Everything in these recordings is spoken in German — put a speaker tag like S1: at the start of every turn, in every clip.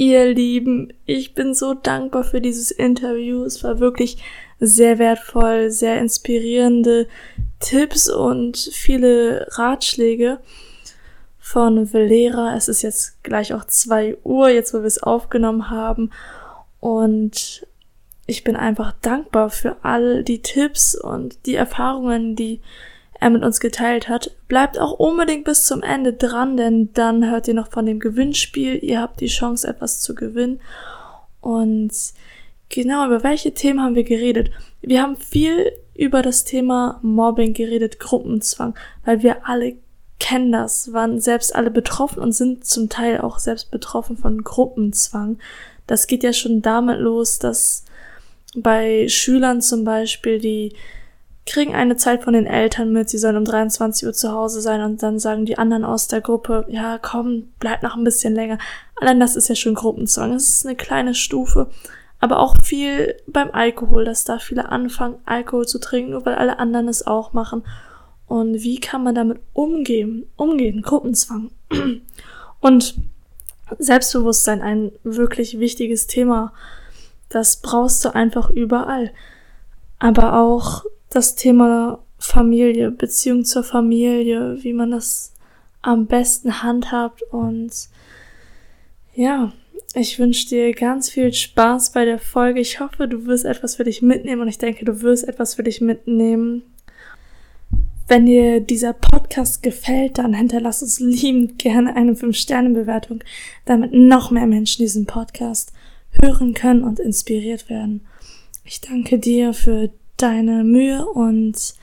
S1: Ihr Lieben, ich bin so dankbar für dieses Interview. Es war wirklich sehr wertvoll, sehr inspirierende Tipps und viele Ratschläge von Valera. Es ist jetzt gleich auch zwei Uhr, jetzt wo wir es aufgenommen haben. Und ich bin einfach dankbar für all die Tipps und die Erfahrungen, die er mit uns geteilt hat. Bleibt auch unbedingt bis zum Ende dran, denn dann hört ihr noch von dem Gewinnspiel. Ihr habt die Chance, etwas zu gewinnen. Und genau, über welche Themen haben wir geredet? Wir haben viel über das Thema Mobbing geredet, Gruppenzwang, weil wir alle kennen das, waren selbst alle betroffen und sind zum Teil auch selbst betroffen von Gruppenzwang. Das geht ja schon damit los, dass bei Schülern zum Beispiel, die kriegen eine Zeit von den Eltern mit, sie sollen um 23 Uhr zu Hause sein und dann sagen die anderen aus der Gruppe, ja, komm, bleib noch ein bisschen länger. Allein das ist ja schon Gruppenzwang. Das ist eine kleine Stufe. Aber auch viel beim Alkohol, dass da viele anfangen, Alkohol zu trinken, nur weil alle anderen es auch machen. Und wie kann man damit umgehen? Umgehen, Gruppenzwang. Und Selbstbewusstsein, ein wirklich wichtiges Thema. Das brauchst du einfach überall. Aber auch das Thema Familie, Beziehung zur Familie, wie man das am besten handhabt und ja, ich wünsche dir ganz viel Spaß bei der Folge. Ich hoffe, du wirst etwas für dich mitnehmen und ich denke, du wirst etwas für dich mitnehmen. Wenn dir dieser Podcast gefällt, dann hinterlass uns liebend gerne eine 5-Sterne-Bewertung, damit noch mehr Menschen diesen Podcast hören können und inspiriert werden. Ich danke dir für deine Mühe und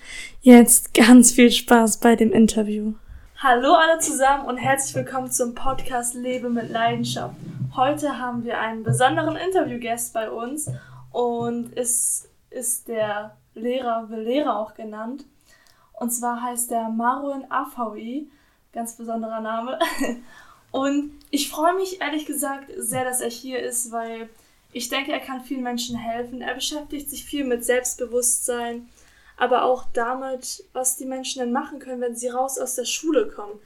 S1: jetzt ganz viel Spaß bei dem Interview. Hallo alle zusammen und herzlich willkommen zum Podcast Lebe mit Leidenschaft. Heute haben wir einen besonderen Interviewgast bei uns und es ist der Lehrer, will Lehrer auch genannt. Und zwar heißt der Marun Afawi, ganz besonderer Name. Und ich freue mich ehrlich gesagt sehr, dass er hier ist, weil ich denke, er kann vielen Menschen helfen. Er beschäftigt sich viel mit Selbstbewusstsein, aber auch damit, was die Menschen denn machen können, wenn sie raus aus der Schule kommen.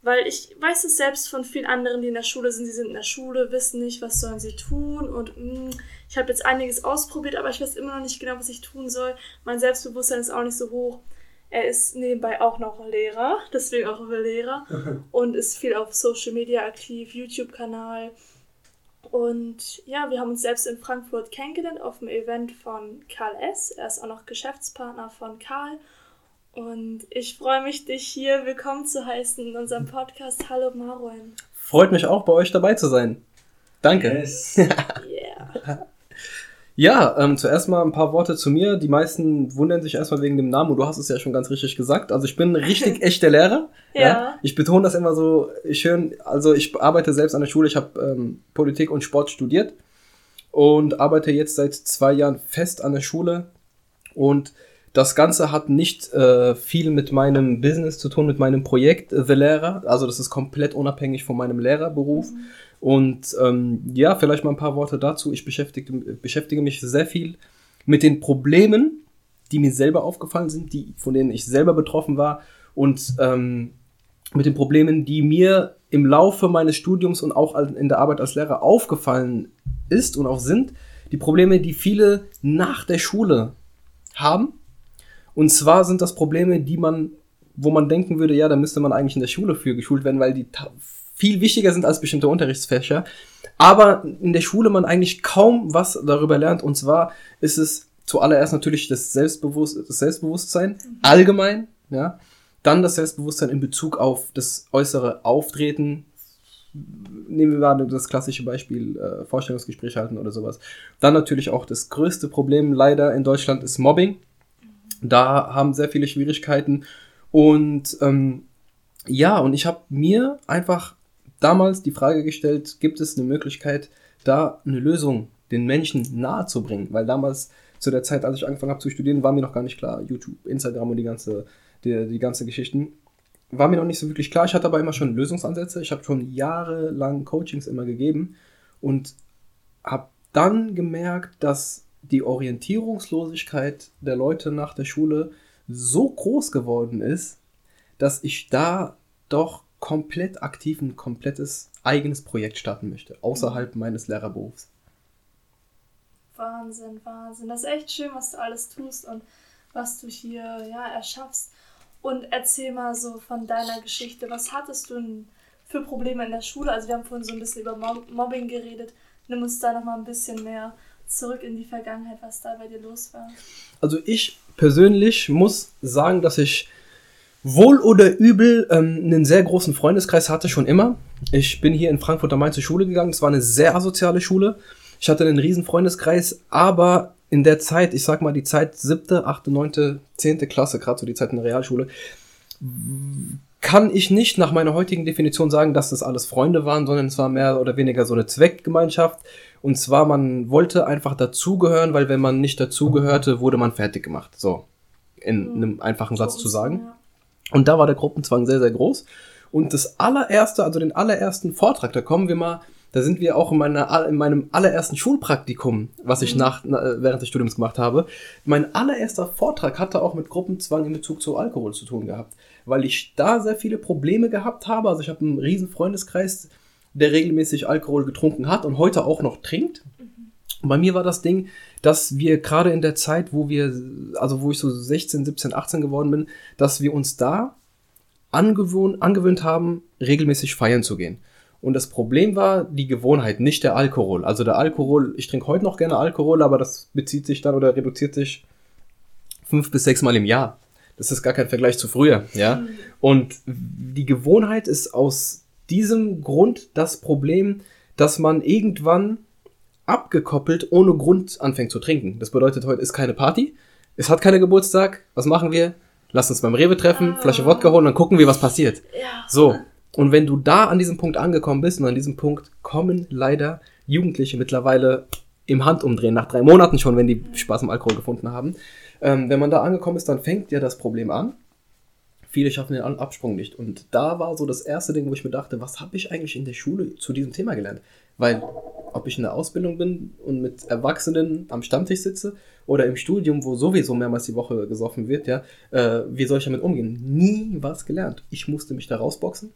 S1: Weil ich weiß es selbst von vielen anderen, die in der Schule sind. Sie sind in der Schule, wissen nicht, was sollen sie tun. Und mh, mm, ich habe jetzt einiges ausprobiert, aber ich weiß immer noch nicht genau, was ich tun soll. Mein Selbstbewusstsein ist auch nicht so hoch. Er ist nebenbei auch noch Lehrer, deswegen auch Lehrer. und ist viel auf Social Media aktiv, YouTube-Kanal. Und ja, wir haben uns selbst in Frankfurt kennengelernt auf dem Event von Karl S. Er ist auch noch Geschäftspartner von Karl. Und ich freue mich, dich hier willkommen zu heißen in unserem Podcast. Hallo Marwan.
S2: Freut mich auch, bei euch dabei zu sein. Danke. Yes. yeah. Ja, ähm, zuerst mal ein paar Worte zu mir. Die meisten wundern sich erstmal wegen dem Namen und du hast es ja schon ganz richtig gesagt. Also ich bin richtig echter Lehrer. ja. ja. Ich betone das immer so schön. Also ich arbeite selbst an der Schule. Ich habe ähm, Politik und Sport studiert und arbeite jetzt seit zwei Jahren fest an der Schule. Und das Ganze hat nicht äh, viel mit meinem Business zu tun, mit meinem Projekt äh, The Lehrer. Also das ist komplett unabhängig von meinem Lehrerberuf. Mhm. Und ähm, ja, vielleicht mal ein paar Worte dazu. Ich beschäftige, beschäftige mich sehr viel mit den Problemen, die mir selber aufgefallen sind, die, von denen ich selber betroffen war und ähm, mit den Problemen, die mir im Laufe meines Studiums und auch in der Arbeit als Lehrer aufgefallen ist und auch sind. Die Probleme, die viele nach der Schule haben. Und zwar sind das Probleme, die man, wo man denken würde, ja, da müsste man eigentlich in der Schule für geschult werden, weil die viel wichtiger sind als bestimmte Unterrichtsfächer. Aber in der Schule man eigentlich kaum was darüber lernt. Und zwar ist es zuallererst natürlich das, Selbstbewusst das Selbstbewusstsein allgemein, ja. Dann das Selbstbewusstsein in Bezug auf das äußere Auftreten. Nehmen wir mal das klassische Beispiel, äh, Vorstellungsgespräch halten oder sowas. Dann natürlich auch das größte Problem leider in Deutschland ist Mobbing. Da haben sehr viele Schwierigkeiten. Und ähm, ja, und ich habe mir einfach damals die Frage gestellt, gibt es eine Möglichkeit, da eine Lösung den Menschen nahe zu bringen? Weil damals, zu der Zeit, als ich angefangen habe zu studieren, war mir noch gar nicht klar, YouTube, Instagram und die ganze, die, die ganze Geschichten, war mir noch nicht so wirklich klar. Ich hatte aber immer schon Lösungsansätze. Ich habe schon jahrelang Coachings immer gegeben und habe dann gemerkt, dass die Orientierungslosigkeit der Leute nach der Schule so groß geworden ist, dass ich da doch komplett aktiv ein komplettes eigenes Projekt starten möchte, außerhalb mhm. meines Lehrerberufs.
S1: Wahnsinn, Wahnsinn. Das ist echt schön, was du alles tust und was du hier ja, erschaffst. Und erzähl mal so von deiner Geschichte. Was hattest du denn für Probleme in der Schule? Also wir haben vorhin so ein bisschen über Mobbing geredet. Nimm uns da nochmal ein bisschen mehr zurück in die Vergangenheit, was da bei dir los war.
S2: Also ich persönlich muss sagen, dass ich wohl oder übel ähm, einen sehr großen Freundeskreis hatte schon immer. Ich bin hier in Frankfurt am Main zur Schule gegangen. Es war eine sehr asoziale Schule. Ich hatte einen riesen Freundeskreis, aber in der Zeit, ich sag mal die Zeit siebte, achte, neunte, zehnte Klasse, gerade so die Zeit in der Realschule, kann ich nicht nach meiner heutigen Definition sagen, dass das alles Freunde waren, sondern es war mehr oder weniger so eine Zweckgemeinschaft. Und zwar, man wollte einfach dazugehören, weil wenn man nicht dazugehörte, wurde man fertig gemacht. So, in mhm. einem einfachen Satz zu sagen. Und da war der Gruppenzwang sehr, sehr groß. Und das allererste, also den allerersten Vortrag, da kommen wir mal da sind wir auch in, meiner, in meinem allerersten Schulpraktikum, was ich mhm. nach, während des Studiums gemacht habe. Mein allererster Vortrag hatte auch mit Gruppenzwang in Bezug zu Alkohol zu tun gehabt, weil ich da sehr viele Probleme gehabt habe. Also ich habe einen riesen Freundeskreis, der regelmäßig Alkohol getrunken hat und heute auch noch trinkt. Und bei mir war das Ding, dass wir gerade in der Zeit, wo wir, also wo ich so 16, 17, 18 geworden bin, dass wir uns da angewöhnt, angewöhnt haben, regelmäßig feiern zu gehen. Und das Problem war die Gewohnheit, nicht der Alkohol. Also der Alkohol, ich trinke heute noch gerne Alkohol, aber das bezieht sich dann oder reduziert sich fünf bis sechs Mal im Jahr. Das ist gar kein Vergleich zu früher, ja. Mhm. Und die Gewohnheit ist aus diesem Grund das Problem, dass man irgendwann abgekoppelt ohne Grund anfängt zu trinken. Das bedeutet, heute ist keine Party, es hat keine Geburtstag. Was machen wir? Lass uns beim Rewe treffen, Flasche Wodka holen, dann gucken wir, was passiert. Ja. So. Und wenn du da an diesem Punkt angekommen bist, und an diesem Punkt kommen leider Jugendliche mittlerweile im Handumdrehen, nach drei Monaten schon, wenn die Spaß am Alkohol gefunden haben. Ähm, wenn man da angekommen ist, dann fängt ja das Problem an. Viele schaffen den Absprung nicht. Und da war so das erste Ding, wo ich mir dachte, was habe ich eigentlich in der Schule zu diesem Thema gelernt? Weil, ob ich in der Ausbildung bin und mit Erwachsenen am Stammtisch sitze oder im Studium, wo sowieso mehrmals die Woche gesoffen wird, ja, äh, wie soll ich damit umgehen? Nie was gelernt. Ich musste mich da rausboxen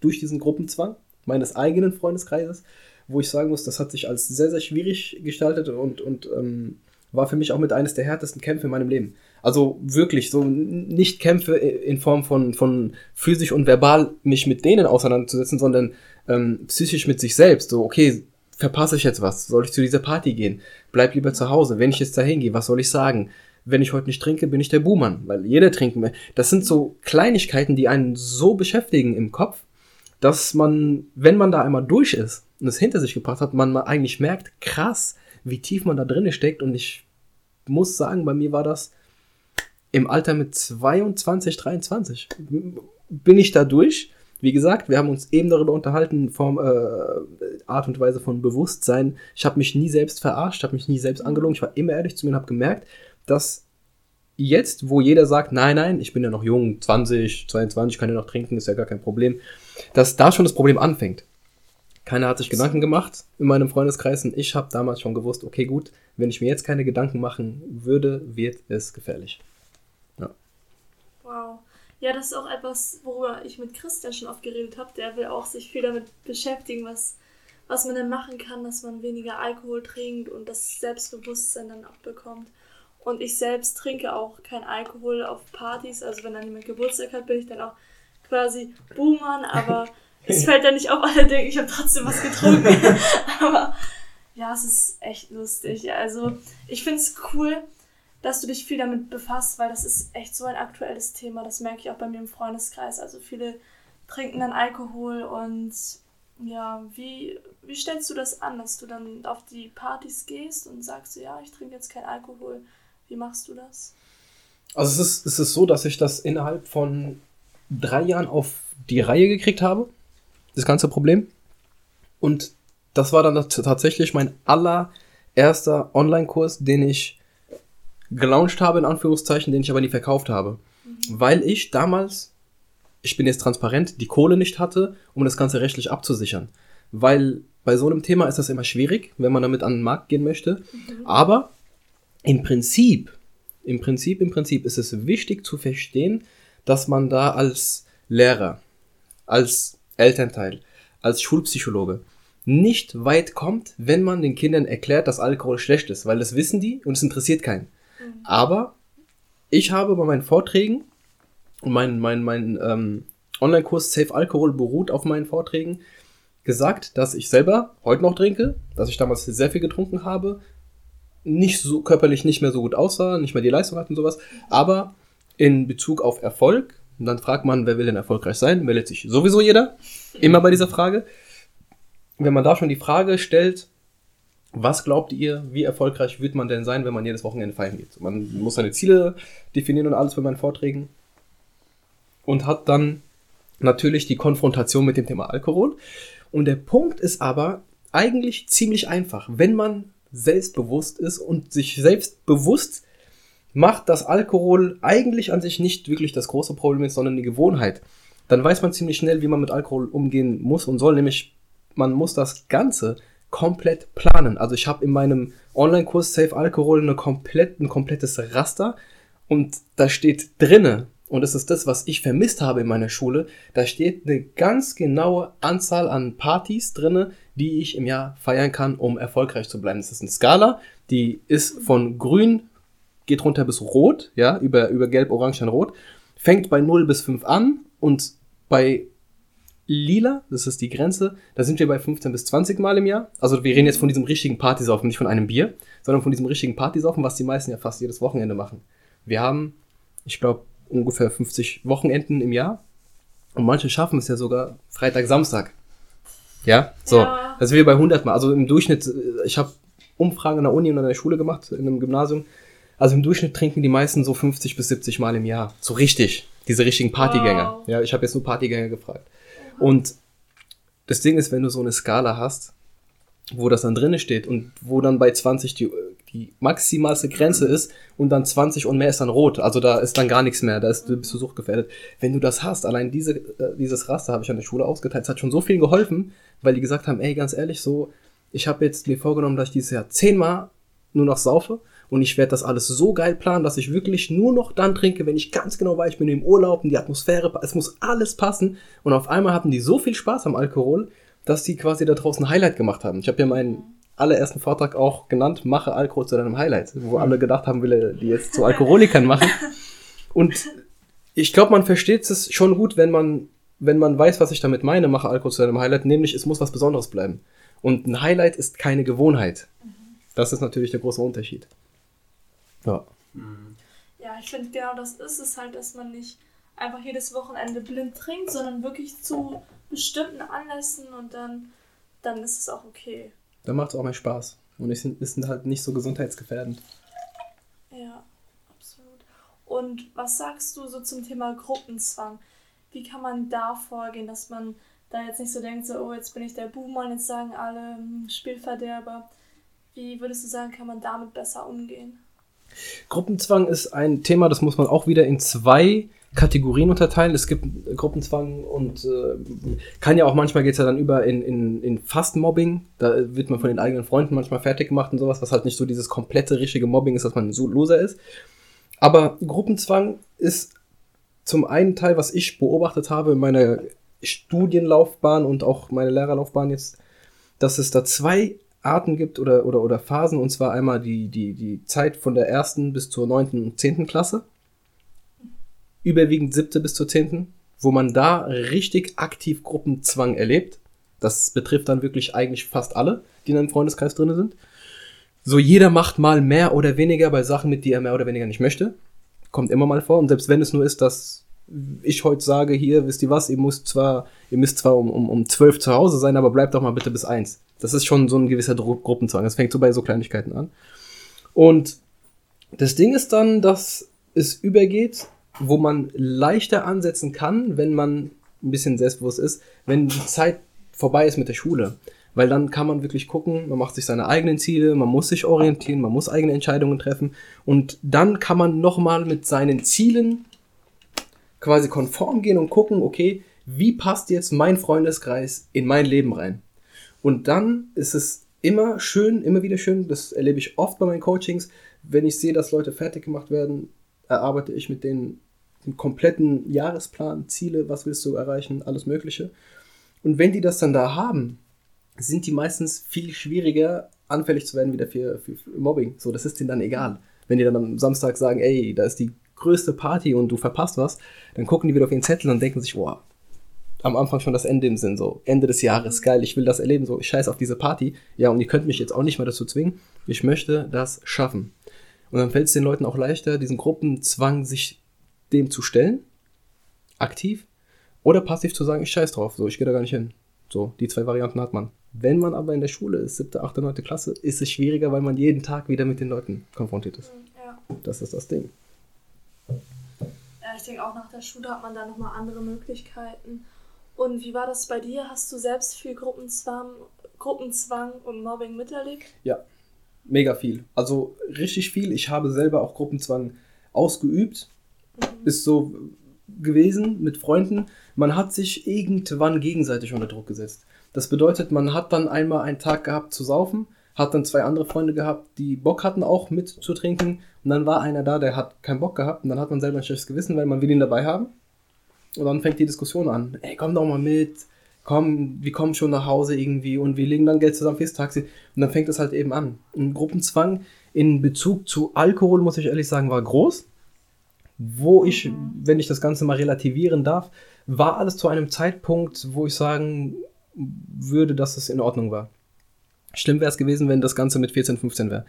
S2: durch diesen Gruppenzwang meines eigenen Freundeskreises, wo ich sagen muss, das hat sich als sehr, sehr schwierig gestaltet und, und ähm, war für mich auch mit eines der härtesten Kämpfe in meinem Leben. Also wirklich, so nicht Kämpfe in Form von, von physisch und verbal mich mit denen auseinanderzusetzen, sondern ähm, psychisch mit sich selbst. So, okay, verpasse ich jetzt was? Soll ich zu dieser Party gehen? Bleib lieber zu Hause. Wenn ich jetzt dahin gehe, was soll ich sagen? Wenn ich heute nicht trinke, bin ich der Buhmann, weil jeder trinken will. Das sind so Kleinigkeiten, die einen so beschäftigen im Kopf, dass man, wenn man da einmal durch ist und es hinter sich gebracht hat, man eigentlich merkt, krass, wie tief man da drin steckt. Und ich muss sagen, bei mir war das im Alter mit 22, 23. Bin ich da durch. Wie gesagt, wir haben uns eben darüber unterhalten, Form, äh, Art und Weise von Bewusstsein. Ich habe mich nie selbst verarscht, habe mich nie selbst angelogen. Ich war immer ehrlich zu mir und habe gemerkt, dass jetzt, wo jeder sagt, nein, nein, ich bin ja noch jung, 20, 22, kann ja noch trinken, ist ja gar kein Problem, dass da schon das Problem anfängt. Keiner hat sich Gedanken gemacht in meinem Freundeskreis und ich habe damals schon gewusst, okay, gut, wenn ich mir jetzt keine Gedanken machen würde, wird es gefährlich. Ja.
S1: Wow. Ja, das ist auch etwas, worüber ich mit Christian schon oft geredet habe. Der will auch sich viel damit beschäftigen, was, was man denn machen kann, dass man weniger Alkohol trinkt und das Selbstbewusstsein dann auch bekommt. Und ich selbst trinke auch kein Alkohol auf Partys. Also wenn dann jemand Geburtstag hat, bin ich dann auch quasi Buhmann, aber es fällt ja nicht auf, alle denken, ich habe trotzdem was getrunken. aber ja, es ist echt lustig. Also ich finde es cool, dass du dich viel damit befasst, weil das ist echt so ein aktuelles Thema. Das merke ich auch bei mir im Freundeskreis. Also viele trinken dann Alkohol und ja, wie, wie stellst du das an, dass du dann auf die Partys gehst und sagst, ja, ich trinke jetzt kein Alkohol. Wie machst du das?
S2: Also es ist, es ist so, dass ich das innerhalb von drei Jahren auf die Reihe gekriegt habe, das ganze Problem. Und das war dann tatsächlich mein allererster Online-Kurs, den ich gelauncht habe, in Anführungszeichen, den ich aber nie verkauft habe. Mhm. Weil ich damals, ich bin jetzt transparent, die Kohle nicht hatte, um das Ganze rechtlich abzusichern. Weil bei so einem Thema ist das immer schwierig, wenn man damit an den Markt gehen möchte. Mhm. Aber im Prinzip, im Prinzip, im Prinzip ist es wichtig zu verstehen, dass man da als Lehrer als Elternteil, als Schulpsychologe nicht weit kommt, wenn man den Kindern erklärt, dass Alkohol schlecht ist, weil das wissen die und es interessiert keinen. Mhm. Aber ich habe bei meinen Vorträgen und mein, mein, mein ähm, Online-Kurs Safe Alkohol beruht auf meinen Vorträgen gesagt, dass ich selber heute noch trinke, dass ich damals sehr viel getrunken habe, nicht so körperlich nicht mehr so gut aussah, nicht mehr die Leistung hatte und sowas, aber in Bezug auf Erfolg, und dann fragt man, wer will denn erfolgreich sein, meldet sich sowieso jeder, immer bei dieser Frage. Wenn man da schon die Frage stellt, was glaubt ihr, wie erfolgreich wird man denn sein, wenn man jedes Wochenende feiern geht? Man muss seine Ziele definieren und alles bei meinen Vorträgen und hat dann natürlich die Konfrontation mit dem Thema Alkohol. Und der Punkt ist aber eigentlich ziemlich einfach. Wenn man selbstbewusst ist und sich selbst bewusst macht, dass Alkohol eigentlich an sich nicht wirklich das große Problem ist, sondern die Gewohnheit, dann weiß man ziemlich schnell, wie man mit Alkohol umgehen muss und soll. Nämlich, man muss das Ganze komplett planen. Also ich habe in meinem Online-Kurs Safe Alkohol eine komplett, ein komplettes Raster und da steht drinne, und das ist das, was ich vermisst habe in meiner Schule, da steht eine ganz genaue Anzahl an Partys drinne, die ich im Jahr feiern kann, um erfolgreich zu bleiben. Das ist eine Skala, die ist von grün, geht runter bis rot, ja, über, über gelb, orange, dann rot, fängt bei 0 bis 5 an und bei lila, das ist die Grenze, da sind wir bei 15 bis 20 Mal im Jahr. Also wir reden jetzt von diesem richtigen Partysaufen, nicht von einem Bier, sondern von diesem richtigen Partysaufen, was die meisten ja fast jedes Wochenende machen. Wir haben, ich glaube, ungefähr 50 Wochenenden im Jahr und manche schaffen es ja sogar Freitag, Samstag. Ja, so. Ja. Da sind wir bei 100 Mal. Also im Durchschnitt, äh, ich habe Umfragen an der Uni und an der Schule gemacht, in einem Gymnasium. Also im Durchschnitt trinken die meisten so 50 bis 70 Mal im Jahr. So richtig. Diese richtigen Partygänger. Wow. Ja, ich habe jetzt nur Partygänger gefragt. Und das Ding ist, wenn du so eine Skala hast, wo das dann drinne steht und wo dann bei 20 die, die maximalste Grenze ist und dann 20 und mehr ist dann rot. Also da ist dann gar nichts mehr, da ist, bist du suchtgefährdet. Wenn du das hast, allein diese, äh, dieses Raster habe ich an der Schule ausgeteilt, es hat schon so viel geholfen, weil die gesagt haben, ey, ganz ehrlich, so, ich habe jetzt mir vorgenommen, dass ich dieses Jahr zehnmal nur noch saufe und ich werde das alles so geil planen, dass ich wirklich nur noch dann trinke, wenn ich ganz genau weiß, ich bin im Urlaub und die Atmosphäre, es muss alles passen. Und auf einmal hatten die so viel Spaß am Alkohol, dass die quasi da draußen ein Highlight gemacht haben. Ich habe ja meinen allerersten Vortrag auch genannt, mache Alkohol zu deinem Highlight, wo alle gedacht haben, will er die jetzt zu Alkoholikern machen. Und ich glaube, man versteht es schon gut, wenn man, wenn man weiß, was ich damit meine, mache Alkohol zu deinem Highlight, nämlich es muss was Besonderes bleiben. Und ein Highlight ist keine Gewohnheit. Das ist natürlich der große Unterschied.
S1: Ja. Ja, ich finde genau das ist es halt, dass man nicht einfach jedes Wochenende blind trinkt, sondern wirklich zu bestimmten Anlässen und dann, dann ist es auch okay.
S2: Dann macht es auch mehr Spaß. Und ist, ist halt nicht so gesundheitsgefährdend.
S1: Ja, absolut. Und was sagst du so zum Thema Gruppenzwang? Wie kann man da vorgehen, dass man da jetzt nicht so denkt, so, oh, jetzt bin ich der und jetzt sagen alle hm, Spielverderber. Wie würdest du sagen, kann man damit besser umgehen?
S2: Gruppenzwang ist ein Thema, das muss man auch wieder in zwei Kategorien unterteilen. Es gibt Gruppenzwang und äh, kann ja auch manchmal geht es ja dann über in, in, in fast Mobbing. Da wird man von den eigenen Freunden manchmal fertig gemacht und sowas, was halt nicht so dieses komplette richtige Mobbing ist, dass man so loser ist. Aber Gruppenzwang ist zum einen Teil, was ich beobachtet habe in meiner Studienlaufbahn und auch meine Lehrerlaufbahn jetzt, dass es da zwei Arten gibt oder, oder, oder Phasen, und zwar einmal die, die, die Zeit von der ersten bis zur neunten und zehnten Klasse, überwiegend siebte bis zur zehnten, wo man da richtig aktiv Gruppenzwang erlebt. Das betrifft dann wirklich eigentlich fast alle, die in einem Freundeskreis drin sind. So jeder macht mal mehr oder weniger bei Sachen mit, die er mehr oder weniger nicht möchte. Kommt immer mal vor. Und selbst wenn es nur ist, dass ich heute sage, hier, wisst ihr was, ihr müsst zwar, ihr müsst zwar um, um, um 12 zu Hause sein, aber bleibt doch mal bitte bis eins. Das ist schon so ein gewisser Dru Gruppenzwang. Das fängt so bei so Kleinigkeiten an. Und das Ding ist dann, dass es übergeht, wo man leichter ansetzen kann, wenn man ein bisschen selbstbewusst ist, wenn die Zeit vorbei ist mit der Schule. Weil dann kann man wirklich gucken, man macht sich seine eigenen Ziele, man muss sich orientieren, man muss eigene Entscheidungen treffen und dann kann man nochmal mit seinen Zielen quasi konform gehen und gucken, okay, wie passt jetzt mein Freundeskreis in mein Leben rein? Und dann ist es immer schön, immer wieder schön, das erlebe ich oft bei meinen Coachings, wenn ich sehe, dass Leute fertig gemacht werden, erarbeite ich mit denen den kompletten Jahresplan, Ziele, was willst du erreichen, alles Mögliche. Und wenn die das dann da haben, sind die meistens viel schwieriger, anfällig zu werden wieder für, für, für Mobbing. So, das ist denen dann egal. Wenn die dann am Samstag sagen, ey, da ist die größte Party und du verpasst was, dann gucken die wieder auf ihren Zettel und denken sich, boah, am Anfang schon das Ende im Sinn, so Ende des Jahres, geil, ich will das erleben, so ich scheiß auf diese Party. Ja, und ihr könnt mich jetzt auch nicht mehr dazu zwingen. Ich möchte das schaffen. Und dann fällt es den Leuten auch leichter, diesen Gruppenzwang sich dem zu stellen, aktiv, oder passiv zu sagen, ich scheiß drauf, so ich gehe da gar nicht hin. So, die zwei Varianten hat man. Wenn man aber in der Schule ist, siebte, achte, neunte Klasse, ist es schwieriger, weil man jeden Tag wieder mit den Leuten konfrontiert ist. Ja. Das ist das Ding.
S1: Ja, ich denke auch nach der Schule hat man da nochmal andere Möglichkeiten. Und wie war das bei dir? Hast du selbst viel Gruppenzwang, Gruppenzwang und Mobbing miterlebt?
S2: Ja, mega viel. Also richtig viel. Ich habe selber auch Gruppenzwang ausgeübt. Mhm. Ist so gewesen mit Freunden. Man hat sich irgendwann gegenseitig unter Druck gesetzt. Das bedeutet, man hat dann einmal einen Tag gehabt zu saufen, hat dann zwei andere Freunde gehabt, die Bock hatten auch mit zu trinken. Und dann war einer da, der hat keinen Bock gehabt. Und dann hat man selber ein schlechtes Gewissen, weil man will ihn dabei haben. Und dann fängt die Diskussion an. Ey, komm doch mal mit. Komm, wir kommen schon nach Hause irgendwie und wir legen dann Geld zusammen fürs Taxi. Und dann fängt es halt eben an. Ein Gruppenzwang in Bezug zu Alkohol, muss ich ehrlich sagen, war groß. Wo ich, wenn ich das Ganze mal relativieren darf, war alles zu einem Zeitpunkt, wo ich sagen würde, dass es in Ordnung war. Schlimm wäre es gewesen, wenn das Ganze mit 14, 15 wäre.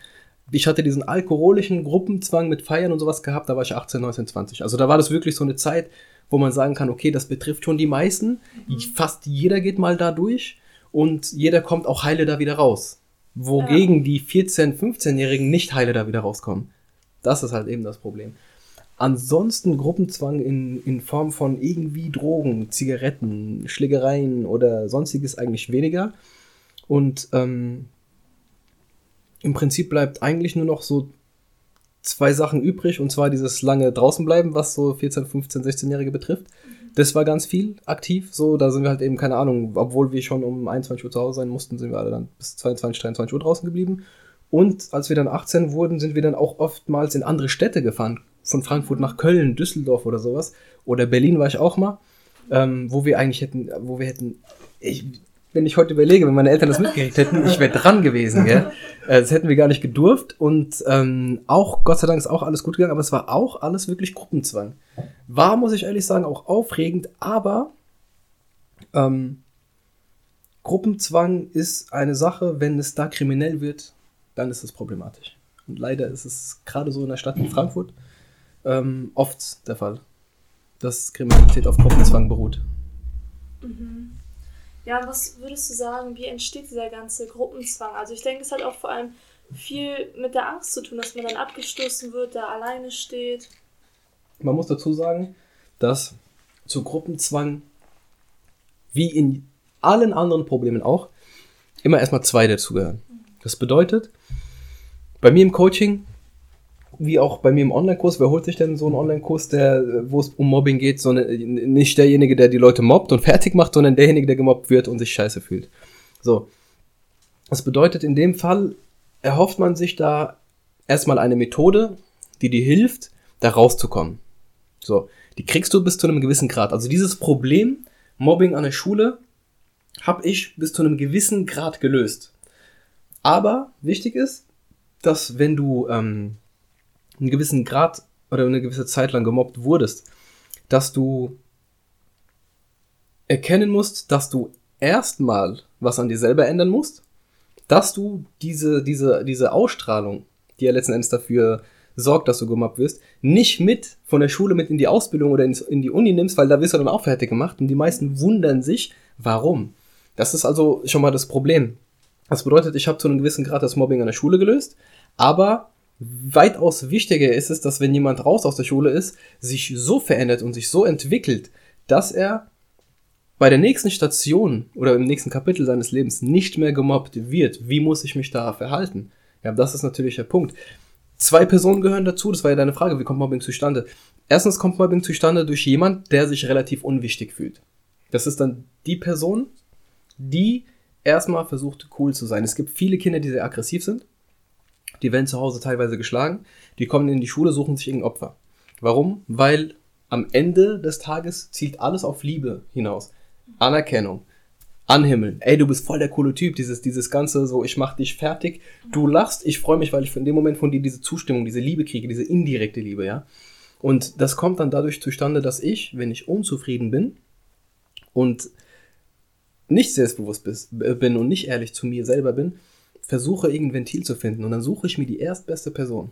S2: Ich hatte diesen alkoholischen Gruppenzwang mit Feiern und sowas gehabt, da war ich 18, 19, 20. Also da war das wirklich so eine Zeit, wo man sagen kann, okay, das betrifft schon die meisten. Mhm. Fast jeder geht mal da durch und jeder kommt auch heile da wieder raus. Wogegen ja. die 14-, 15-Jährigen nicht heile da wieder rauskommen. Das ist halt eben das Problem. Ansonsten Gruppenzwang in, in Form von irgendwie Drogen, Zigaretten, Schlägereien oder sonstiges eigentlich weniger. Und ähm, im Prinzip bleibt eigentlich nur noch so zwei Sachen übrig, und zwar dieses lange draußen bleiben, was so 14, 15, 16-Jährige betrifft. Das war ganz viel aktiv, so, da sind wir halt eben, keine Ahnung, obwohl wir schon um 21 Uhr zu Hause sein mussten, sind wir alle dann bis 22, 23 Uhr draußen geblieben. Und als wir dann 18 wurden, sind wir dann auch oftmals in andere Städte gefahren. Von Frankfurt nach Köln, Düsseldorf oder sowas. Oder Berlin war ich auch mal. Ähm, wo wir eigentlich hätten, wo wir hätten, ich, wenn ich heute überlege, wenn meine Eltern das mitgekriegt hätten, ich wäre dran gewesen, gell? Äh, das hätten wir gar nicht gedurft und ähm, auch, Gott sei Dank ist auch alles gut gegangen, aber es war auch alles wirklich Gruppenzwang. War, muss ich ehrlich sagen, auch aufregend, aber ähm, Gruppenzwang ist eine Sache, wenn es da kriminell wird, dann ist es problematisch. Und leider ist es gerade so in einer Stadt wie Frankfurt ähm, oft der Fall, dass Kriminalität auf Gruppenzwang beruht.
S1: Mhm. Ja, was würdest du sagen, wie entsteht dieser ganze Gruppenzwang? Also ich denke, es hat auch vor allem viel mit der Angst zu tun, dass man dann abgestoßen wird, da alleine steht.
S2: Man muss dazu sagen, dass zu Gruppenzwang, wie in allen anderen Problemen auch, immer erstmal zwei dazugehören. Das bedeutet, bei mir im Coaching wie auch bei mir im Online-Kurs, wer holt sich denn so einen Online-Kurs, der, wo es um Mobbing geht, sondern nicht derjenige, der die Leute mobbt und fertig macht, sondern derjenige, der gemobbt wird und sich scheiße fühlt. So. Das bedeutet, in dem Fall erhofft man sich da erstmal eine Methode, die dir hilft, da rauszukommen. So. Die kriegst du bis zu einem gewissen Grad. Also dieses Problem, Mobbing an der Schule, habe ich bis zu einem gewissen Grad gelöst. Aber wichtig ist, dass wenn du ähm, einen gewissen Grad oder eine gewisse Zeit lang gemobbt wurdest, dass du erkennen musst, dass du erstmal was an dir selber ändern musst, dass du diese, diese, diese Ausstrahlung, die ja letzten Endes dafür sorgt, dass du gemobbt wirst, nicht mit von der Schule mit in die Ausbildung oder in die Uni nimmst, weil da wirst du dann auch fertig gemacht und die meisten wundern sich, warum. Das ist also schon mal das Problem. Das bedeutet, ich habe zu einem gewissen Grad das Mobbing an der Schule gelöst, aber weitaus wichtiger ist es, dass wenn jemand raus aus der Schule ist, sich so verändert und sich so entwickelt, dass er bei der nächsten Station oder im nächsten Kapitel seines Lebens nicht mehr gemobbt wird. Wie muss ich mich da verhalten? Ja, das ist natürlich der Punkt. Zwei Personen gehören dazu, das war ja deine Frage, wie kommt Mobbing zustande? Erstens kommt Mobbing zustande durch jemand, der sich relativ unwichtig fühlt. Das ist dann die Person, die erstmal versucht cool zu sein. Es gibt viele Kinder, die sehr aggressiv sind die werden zu Hause teilweise geschlagen, die kommen in die Schule, suchen sich irgendein Opfer. Warum? Weil am Ende des Tages zielt alles auf Liebe hinaus. Anerkennung. Anhimmeln. Ey, du bist voll der coole Typ. Dieses, dieses ganze so, ich mach dich fertig. Du lachst, ich freue mich, weil ich in dem Moment von dir diese Zustimmung, diese Liebe kriege, diese indirekte Liebe, ja. Und das kommt dann dadurch zustande, dass ich, wenn ich unzufrieden bin und nicht selbstbewusst bin und nicht ehrlich zu mir selber bin, versuche irgendein Ventil zu finden und dann suche ich mir die erstbeste Person.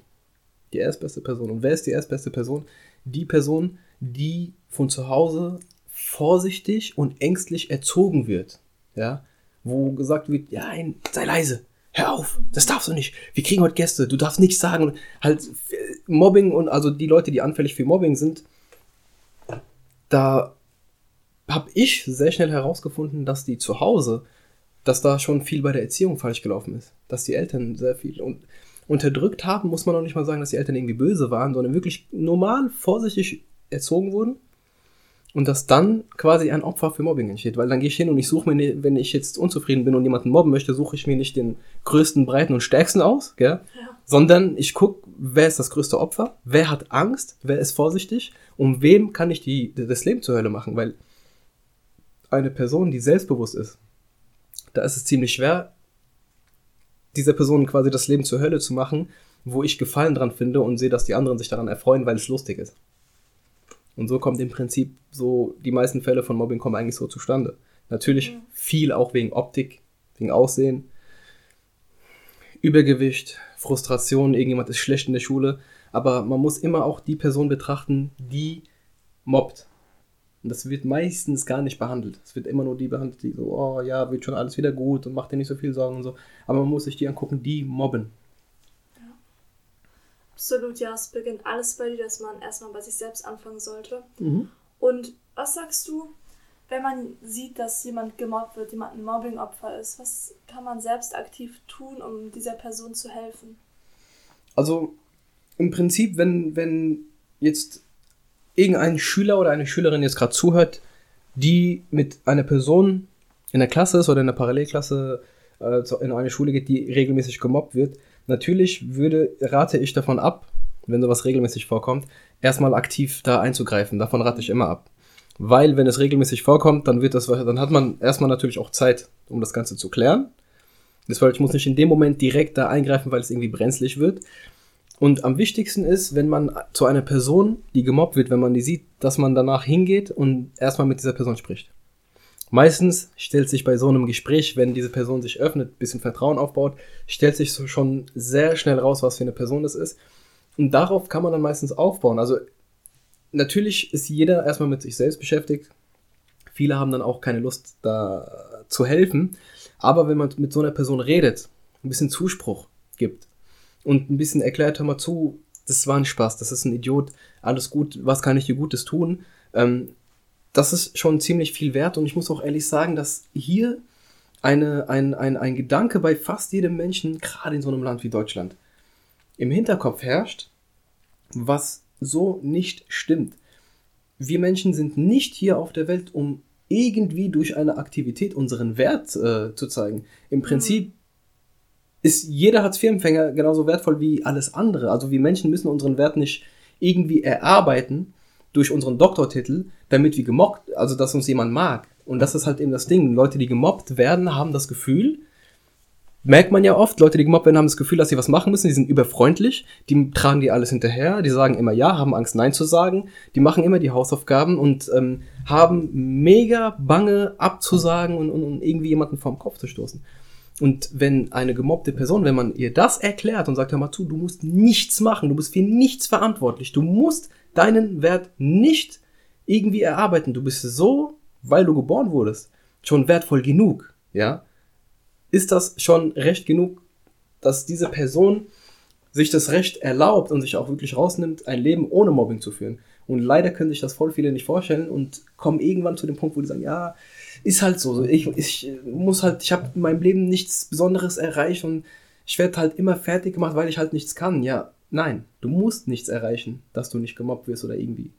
S2: Die erstbeste Person. Und wer ist die erstbeste Person? Die Person, die von zu Hause vorsichtig und ängstlich erzogen wird. Ja, wo gesagt wird, ja, sei leise, hör auf, das darfst du nicht. Wir kriegen heute Gäste, du darfst nichts sagen. Halt äh, Mobbing und also die Leute, die anfällig für Mobbing sind, da habe ich sehr schnell herausgefunden, dass die zu Hause, dass da schon viel bei der Erziehung falsch gelaufen ist. Dass die Eltern sehr viel und unterdrückt haben, muss man noch nicht mal sagen, dass die Eltern irgendwie böse waren, sondern wirklich normal, vorsichtig erzogen wurden. Und dass dann quasi ein Opfer für Mobbing entsteht. Weil dann gehe ich hin und ich suche mir, wenn ich jetzt unzufrieden bin und jemanden mobben möchte, suche ich mir nicht den größten, breiten und stärksten aus, gell? Ja. sondern ich gucke, wer ist das größte Opfer, wer hat Angst, wer ist vorsichtig und wem kann ich die, das Leben zur Hölle machen. Weil eine Person, die selbstbewusst ist, da ist es ziemlich schwer, dieser Person quasi das Leben zur Hölle zu machen, wo ich Gefallen dran finde und sehe, dass die anderen sich daran erfreuen, weil es lustig ist. Und so kommt im Prinzip so, die meisten Fälle von Mobbing kommen eigentlich so zustande. Natürlich mhm. viel auch wegen Optik, wegen Aussehen, Übergewicht, Frustration, irgendjemand ist schlecht in der Schule, aber man muss immer auch die Person betrachten, die mobbt. Und das wird meistens gar nicht behandelt. Es wird immer nur die behandelt, die so, oh ja, wird schon alles wieder gut und macht dir nicht so viel Sorgen und so. Aber man muss sich die angucken, die mobben.
S1: Ja. Absolut, ja, es beginnt alles bei dir, dass man erstmal bei sich selbst anfangen sollte. Mhm. Und was sagst du, wenn man sieht, dass jemand gemobbt wird, jemand ein Mobbingopfer ist? Was kann man selbst aktiv tun, um dieser Person zu helfen?
S2: Also im Prinzip, wenn, wenn jetzt irgendein Schüler oder eine Schülerin jetzt gerade zuhört, die mit einer Person in der Klasse ist oder in der Parallelklasse äh, in eine Schule geht, die regelmäßig gemobbt wird, natürlich würde, rate ich davon ab, wenn sowas regelmäßig vorkommt, erstmal aktiv da einzugreifen. Davon rate ich immer ab. Weil, wenn es regelmäßig vorkommt, dann wird das, dann hat man erstmal natürlich auch Zeit, um das Ganze zu klären. Das heißt, ich muss nicht in dem Moment direkt da eingreifen, weil es irgendwie brenzlig wird. Und am wichtigsten ist, wenn man zu einer Person, die gemobbt wird, wenn man die sieht, dass man danach hingeht und erstmal mit dieser Person spricht. Meistens stellt sich bei so einem Gespräch, wenn diese Person sich öffnet, bisschen Vertrauen aufbaut, stellt sich so schon sehr schnell raus, was für eine Person das ist. Und darauf kann man dann meistens aufbauen. Also natürlich ist jeder erstmal mit sich selbst beschäftigt. Viele haben dann auch keine Lust, da zu helfen. Aber wenn man mit so einer Person redet, ein bisschen Zuspruch gibt, und ein bisschen erklärt, hör mal zu, das war ein Spaß, das ist ein Idiot, alles gut, was kann ich dir Gutes tun? Ähm, das ist schon ziemlich viel wert und ich muss auch ehrlich sagen, dass hier eine, ein, ein, ein Gedanke bei fast jedem Menschen, gerade in so einem Land wie Deutschland, im Hinterkopf herrscht, was so nicht stimmt. Wir Menschen sind nicht hier auf der Welt, um irgendwie durch eine Aktivität unseren Wert äh, zu zeigen. Im Prinzip ist jeder Hartz-IV-Empfänger genauso wertvoll wie alles andere. Also wir Menschen müssen unseren Wert nicht irgendwie erarbeiten durch unseren Doktortitel, damit wir gemobbt, also dass uns jemand mag. Und das ist halt eben das Ding. Leute, die gemobbt werden, haben das Gefühl, merkt man ja oft, Leute, die gemobbt werden, haben das Gefühl, dass sie was machen müssen, die sind überfreundlich, die tragen dir alles hinterher, die sagen immer ja, haben Angst, nein zu sagen, die machen immer die Hausaufgaben und ähm, haben mega Bange abzusagen und, und, und irgendwie jemanden vorm Kopf zu stoßen. Und wenn eine gemobbte Person, wenn man ihr das erklärt und sagt, hör mal zu, du musst nichts machen, du bist für nichts verantwortlich, du musst deinen Wert nicht irgendwie erarbeiten, du bist so, weil du geboren wurdest, schon wertvoll genug, ja, ist das schon recht genug, dass diese Person sich das Recht erlaubt und sich auch wirklich rausnimmt, ein Leben ohne Mobbing zu führen. Und leider können sich das voll viele nicht vorstellen und kommen irgendwann zu dem Punkt, wo die sagen, ja, ist halt so. Ich, ich muss halt, ich habe in meinem Leben nichts Besonderes erreicht und ich werde halt immer fertig gemacht, weil ich halt nichts kann. Ja, nein, du musst nichts erreichen, dass du nicht gemobbt wirst oder irgendwie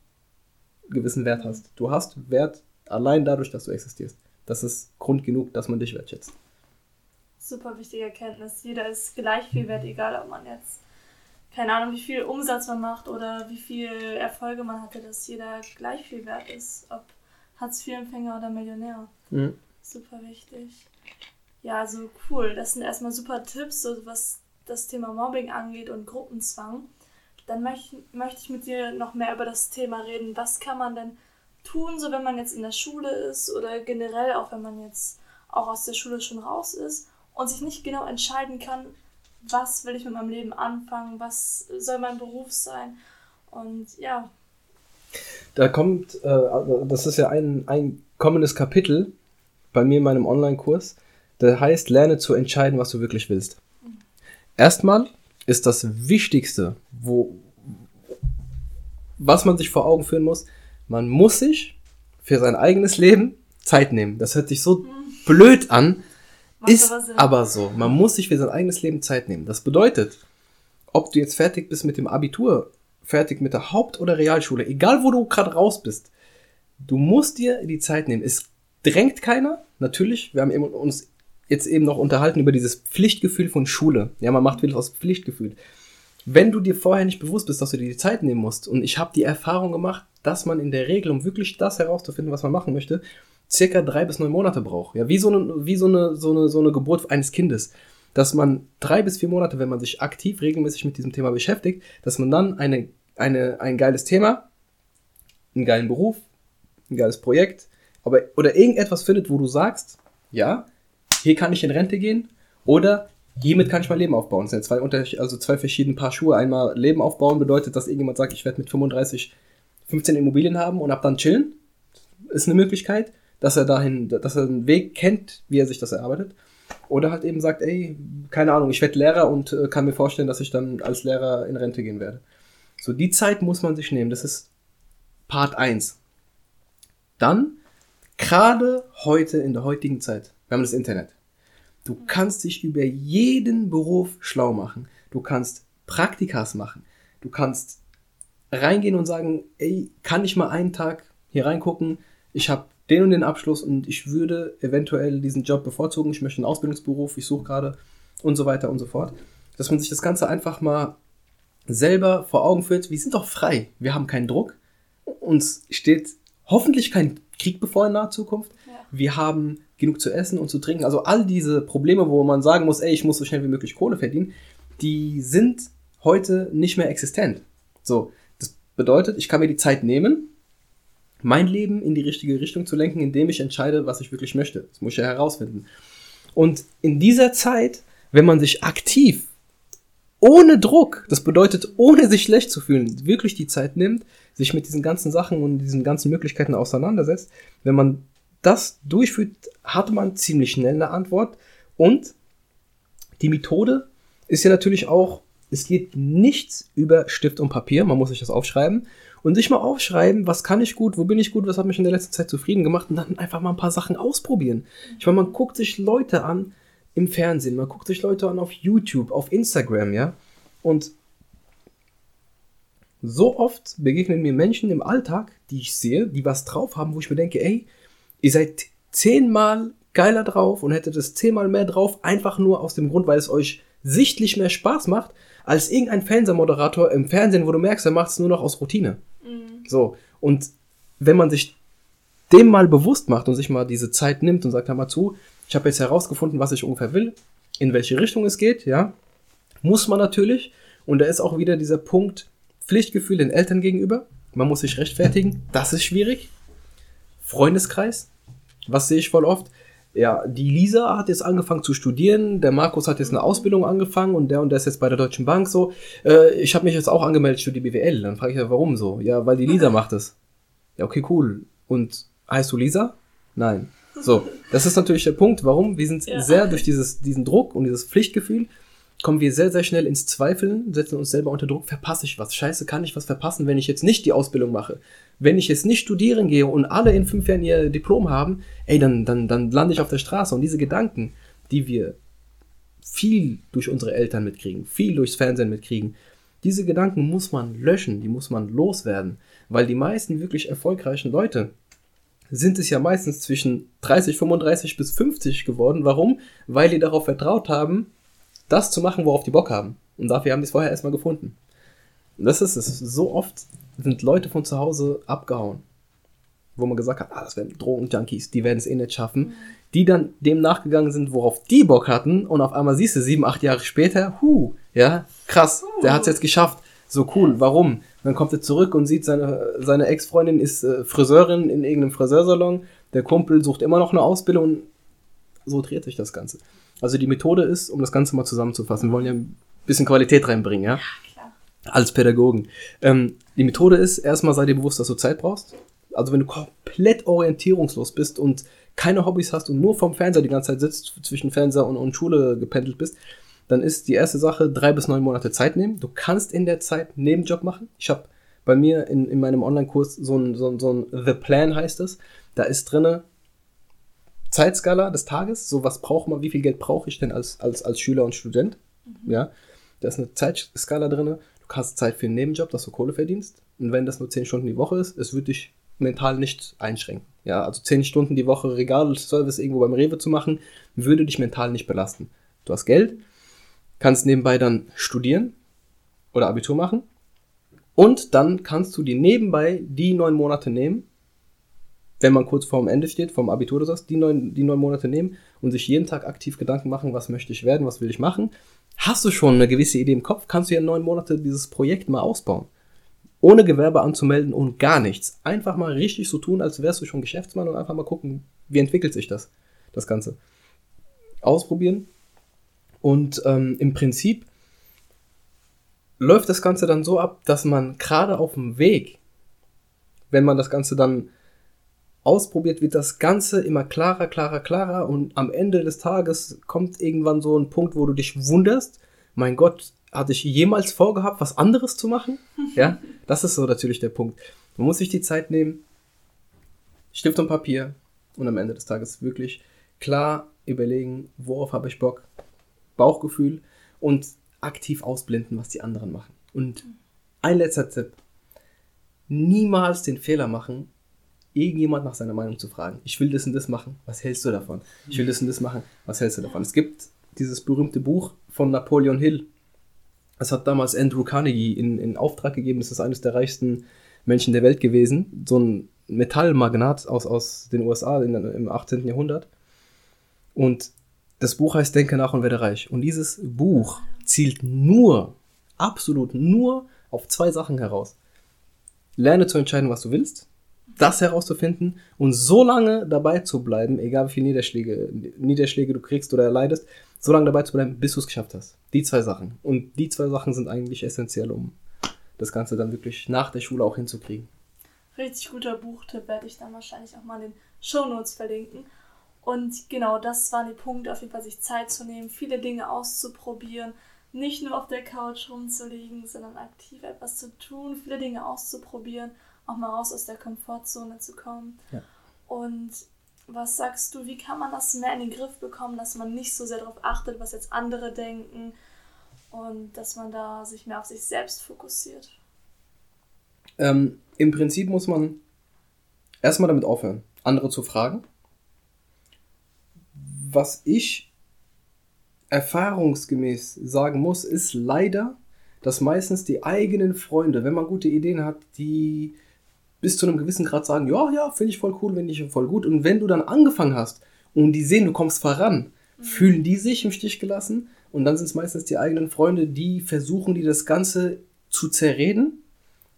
S2: gewissen Wert hast. Du hast Wert allein dadurch, dass du existierst. Das ist Grund genug, dass man dich wertschätzt.
S1: Super wichtige Erkenntnis. Jeder ist gleich viel wert, egal ob man jetzt keine Ahnung, wie viel Umsatz man macht oder wie viel Erfolge man hatte, dass jeder gleich viel wert ist, ob Hartz-IV-Empfänger oder Millionär. Mhm. Super wichtig. Ja, so cool. Das sind erstmal super Tipps, so was das Thema Mobbing angeht und Gruppenzwang. Dann möchte, möchte ich mit dir noch mehr über das Thema reden. Was kann man denn tun, so wenn man jetzt in der Schule ist oder generell auch wenn man jetzt auch aus der Schule schon raus ist und sich nicht genau entscheiden kann, was will ich mit meinem Leben anfangen, was soll mein Beruf sein und ja.
S2: Da kommt, äh, das ist ja ein, ein kommendes Kapitel bei mir in meinem Online-Kurs, der heißt, lerne zu entscheiden, was du wirklich willst. Mhm. Erstmal ist das Wichtigste, wo, was man sich vor Augen führen muss, man muss sich für sein eigenes Leben Zeit nehmen. Das hört sich so mhm. blöd an, ist aber, so. Man muss sich für sein eigenes Leben Zeit nehmen. Das bedeutet, ob du jetzt fertig bist mit dem Abitur, fertig mit der Haupt- oder Realschule, egal wo du gerade raus bist, du musst dir die Zeit nehmen. Es drängt keiner, natürlich. Wir haben uns jetzt eben noch unterhalten über dieses Pflichtgefühl von Schule. Ja, man macht viel aus Pflichtgefühl. Wenn du dir vorher nicht bewusst bist, dass du dir die Zeit nehmen musst, und ich habe die Erfahrung gemacht, dass man in der Regel, um wirklich das herauszufinden, was man machen möchte, circa drei bis neun Monate braucht. Ja, wie so eine, wie so eine, so eine, so eine Geburt eines Kindes. Dass man drei bis vier Monate, wenn man sich aktiv regelmäßig mit diesem Thema beschäftigt, dass man dann eine, eine, ein geiles Thema, einen geilen Beruf, ein geiles Projekt, aber, oder irgendetwas findet, wo du sagst, ja, hier kann ich in Rente gehen, oder hiermit kann ich mein Leben aufbauen. Das sind zwei, also zwei verschiedene Paar Schuhe. Einmal Leben aufbauen bedeutet, dass irgendjemand sagt, ich werde mit 35 15 Immobilien haben und ab dann chillen. Ist eine Möglichkeit, dass er dahin, dass er einen Weg kennt, wie er sich das erarbeitet. Oder halt eben sagt, ey, keine Ahnung, ich werde Lehrer und äh, kann mir vorstellen, dass ich dann als Lehrer in Rente gehen werde. So, die Zeit muss man sich nehmen. Das ist Part 1. Dann, gerade heute in der heutigen Zeit, wir haben das Internet. Du kannst dich über jeden Beruf schlau machen. Du kannst Praktikas machen. Du kannst reingehen und sagen, ey, kann ich mal einen Tag hier reingucken? Ich habe den und den Abschluss und ich würde eventuell diesen Job bevorzugen. Ich möchte einen Ausbildungsberuf, ich suche gerade und so weiter und so fort. Dass man sich das Ganze einfach mal selber vor Augen führt. Wir sind doch frei. Wir haben keinen Druck. Uns steht hoffentlich kein Krieg bevor in naher Zukunft. Ja. Wir haben genug zu essen und zu trinken. Also all diese Probleme, wo man sagen muss, ey, ich muss so schnell wie möglich Kohle verdienen, die sind heute nicht mehr existent. So, Bedeutet, ich kann mir die Zeit nehmen, mein Leben in die richtige Richtung zu lenken, indem ich entscheide, was ich wirklich möchte. Das muss ich ja herausfinden. Und in dieser Zeit, wenn man sich aktiv, ohne Druck, das bedeutet, ohne sich schlecht zu fühlen, wirklich die Zeit nimmt, sich mit diesen ganzen Sachen und diesen ganzen Möglichkeiten auseinandersetzt, wenn man das durchführt, hat man ziemlich schnell eine Antwort. Und die Methode ist ja natürlich auch es geht nichts über Stift und Papier. Man muss sich das aufschreiben und sich mal aufschreiben, was kann ich gut, wo bin ich gut, was hat mich in der letzten Zeit zufrieden gemacht und dann einfach mal ein paar Sachen ausprobieren. Ich meine, man guckt sich Leute an im Fernsehen, man guckt sich Leute an auf YouTube, auf Instagram, ja. Und so oft begegnen mir Menschen im Alltag, die ich sehe, die was drauf haben, wo ich mir denke, ey, ihr seid zehnmal geiler drauf und hättet es zehnmal mehr drauf, einfach nur aus dem Grund, weil es euch sichtlich mehr Spaß macht, als irgendein Fernsehmoderator im Fernsehen, wo du merkst, er macht es nur noch aus Routine. So. Und wenn man sich dem mal bewusst macht und sich mal diese Zeit nimmt und sagt, hör mal zu, ich habe jetzt herausgefunden, was ich ungefähr will, in welche Richtung es geht, ja, muss man natürlich. Und da ist auch wieder dieser Punkt Pflichtgefühl den Eltern gegenüber. Man muss sich rechtfertigen. Das ist schwierig. Freundeskreis. Was sehe ich voll oft? Ja, die Lisa hat jetzt angefangen zu studieren, der Markus hat jetzt eine Ausbildung angefangen und der und der ist jetzt bei der Deutschen Bank so. Äh, ich habe mich jetzt auch angemeldet, studiere BWL. Dann frage ich ja, warum so? Ja, weil die Lisa macht es. Ja, okay, cool. Und heißt du Lisa? Nein. So, das ist natürlich der Punkt, warum wir sind ja. sehr durch dieses, diesen Druck und dieses Pflichtgefühl kommen wir sehr, sehr schnell ins Zweifeln, setzen uns selber unter Druck, verpasse ich was? Scheiße, kann ich was verpassen, wenn ich jetzt nicht die Ausbildung mache? Wenn ich jetzt nicht studieren gehe und alle in fünf Jahren ihr Diplom haben, ey, dann, dann, dann lande ich auf der Straße. Und diese Gedanken, die wir viel durch unsere Eltern mitkriegen, viel durchs Fernsehen mitkriegen, diese Gedanken muss man löschen, die muss man loswerden, weil die meisten wirklich erfolgreichen Leute sind es ja meistens zwischen 30, 35 bis 50 geworden. Warum? Weil die darauf vertraut haben, das zu machen, worauf die Bock haben. Und dafür haben die es vorher erstmal gefunden. Und das ist es. So oft sind Leute von zu Hause abgehauen. Wo man gesagt hat, ah, das werden Drogenjunkies, die werden es eh nicht schaffen. Die dann dem nachgegangen sind, worauf die Bock hatten. Und auf einmal siehst du, sieben, acht Jahre später, hu, ja, krass, der hat es jetzt geschafft. So cool, warum? Dann kommt er zurück und sieht, seine, seine Ex-Freundin ist äh, Friseurin in irgendeinem Friseursalon. Der Kumpel sucht immer noch eine Ausbildung. So dreht sich das Ganze. Also die Methode ist, um das Ganze mal zusammenzufassen, wir wollen ja ein bisschen Qualität reinbringen, ja? Ja, klar. Als Pädagogen. Ähm, die Methode ist, erstmal sei dir bewusst, dass du Zeit brauchst. Also wenn du komplett orientierungslos bist und keine Hobbys hast und nur vom Fernseher die ganze Zeit sitzt, zwischen Fernseher und, und Schule gependelt bist, dann ist die erste Sache drei bis neun Monate Zeit nehmen. Du kannst in der Zeit Nebenjob machen. Ich habe bei mir in, in meinem Online-Kurs so ein, so, ein, so ein The Plan heißt es. Da ist drinne Zeitskala des Tages, so was braucht man, wie viel Geld brauche ich denn als, als, als Schüler und Student. Mhm. Ja, da ist eine Zeitskala drin. Du hast Zeit für einen Nebenjob, dass du Kohle verdienst. Und wenn das nur 10 Stunden die Woche ist, es wird dich mental nicht einschränken. Ja, also 10 Stunden die Woche Regalservice irgendwo beim Rewe zu machen, würde dich mental nicht belasten. Du hast Geld, kannst nebenbei dann studieren oder Abitur machen. Und dann kannst du dir nebenbei die neun Monate nehmen, wenn man kurz vorm Ende steht, vom Abitur oder so, die neun, die neun Monate nehmen und sich jeden Tag aktiv Gedanken machen, was möchte ich werden, was will ich machen. Hast du schon eine gewisse Idee im Kopf, kannst du ja neun Monate dieses Projekt mal ausbauen. Ohne Gewerbe anzumelden und gar nichts. Einfach mal richtig so tun, als wärst du schon Geschäftsmann und einfach mal gucken, wie entwickelt sich das, das Ganze. Ausprobieren. Und ähm, im Prinzip läuft das Ganze dann so ab, dass man gerade auf dem Weg, wenn man das Ganze dann ausprobiert, wird das Ganze immer klarer, klarer, klarer und am Ende des Tages kommt irgendwann so ein Punkt, wo du dich wunderst, mein Gott, hatte ich jemals vorgehabt, was anderes zu machen? ja, das ist so natürlich der Punkt. Man muss sich die Zeit nehmen, Stift und Papier und am Ende des Tages wirklich klar überlegen, worauf habe ich Bock, Bauchgefühl und aktiv ausblenden, was die anderen machen. Und ein letzter Tipp. Niemals den Fehler machen, irgendjemand nach seiner Meinung zu fragen. Ich will das und das machen, was hältst du davon? Ich will das und das machen, was hältst du davon? Es gibt dieses berühmte Buch von Napoleon Hill. Das hat damals Andrew Carnegie in, in Auftrag gegeben. Das ist eines der reichsten Menschen der Welt gewesen. So ein Metallmagnat aus, aus den USA in, im 18. Jahrhundert. Und das Buch heißt Denke nach und werde reich. Und dieses Buch zielt nur, absolut nur auf zwei Sachen heraus. Lerne zu entscheiden, was du willst das herauszufinden und so lange dabei zu bleiben, egal wie viele Niederschläge, Niederschläge du kriegst oder erleidest, so lange dabei zu bleiben, bis du es geschafft hast. Die zwei Sachen. Und die zwei Sachen sind eigentlich essentiell, um das Ganze dann wirklich nach der Schule auch hinzukriegen.
S1: Richtig guter Buchtipp werde ich dann wahrscheinlich auch mal in den Show Notes verlinken. Und genau das waren die Punkte, auf jeden Fall sich Zeit zu nehmen, viele Dinge auszuprobieren, nicht nur auf der Couch rumzulegen, sondern aktiv etwas zu tun, viele Dinge auszuprobieren auch mal raus aus der Komfortzone zu kommen. Ja. Und was sagst du, wie kann man das mehr in den Griff bekommen, dass man nicht so sehr darauf achtet, was jetzt andere denken und dass man da sich mehr auf sich selbst fokussiert?
S2: Ähm, Im Prinzip muss man erstmal damit aufhören, andere zu fragen. Was ich erfahrungsgemäß sagen muss, ist leider, dass meistens die eigenen Freunde, wenn man gute Ideen hat, die bis zu einem gewissen Grad sagen, ja, ja, finde ich voll cool, finde ich voll gut. Und wenn du dann angefangen hast und die sehen, du kommst voran, mhm. fühlen die sich im Stich gelassen und dann sind es meistens die eigenen Freunde, die versuchen, die das Ganze zu zerreden.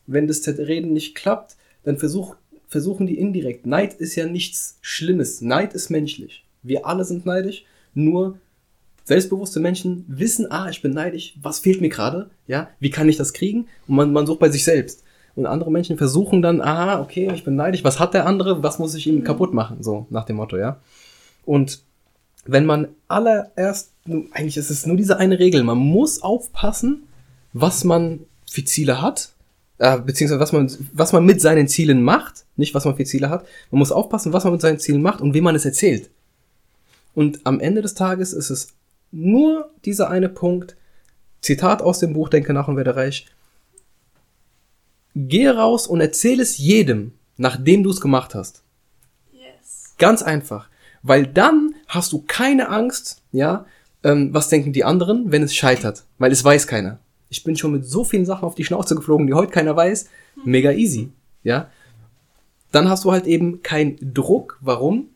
S2: Wenn das Zerreden nicht klappt, dann versuch, versuchen die indirekt. Neid ist ja nichts Schlimmes. Neid ist menschlich. Wir alle sind neidisch, nur selbstbewusste Menschen wissen, ah, ich bin neidisch, was fehlt mir gerade, ja, wie kann ich das kriegen? Und man, man sucht bei sich selbst. Und andere Menschen versuchen dann, ah, okay, ich bin neidisch, was hat der andere, was muss ich ihm mhm. kaputt machen? So, nach dem Motto, ja. Und wenn man allererst, eigentlich ist es nur diese eine Regel, man muss aufpassen, was man für Ziele hat, äh, beziehungsweise was man, was man mit seinen Zielen macht, nicht was man für Ziele hat. Man muss aufpassen, was man mit seinen Zielen macht und wem man es erzählt. Und am Ende des Tages ist es nur dieser eine Punkt, Zitat aus dem Buch Denke nach und werde reich, Geh raus und erzähl es jedem, nachdem du es gemacht hast. Yes. Ganz einfach. Weil dann hast du keine Angst, ja, ähm, was denken die anderen, wenn es scheitert. Weil es weiß keiner. Ich bin schon mit so vielen Sachen auf die Schnauze geflogen, die heute keiner weiß. Mega easy. Ja. Dann hast du halt eben keinen Druck. Warum?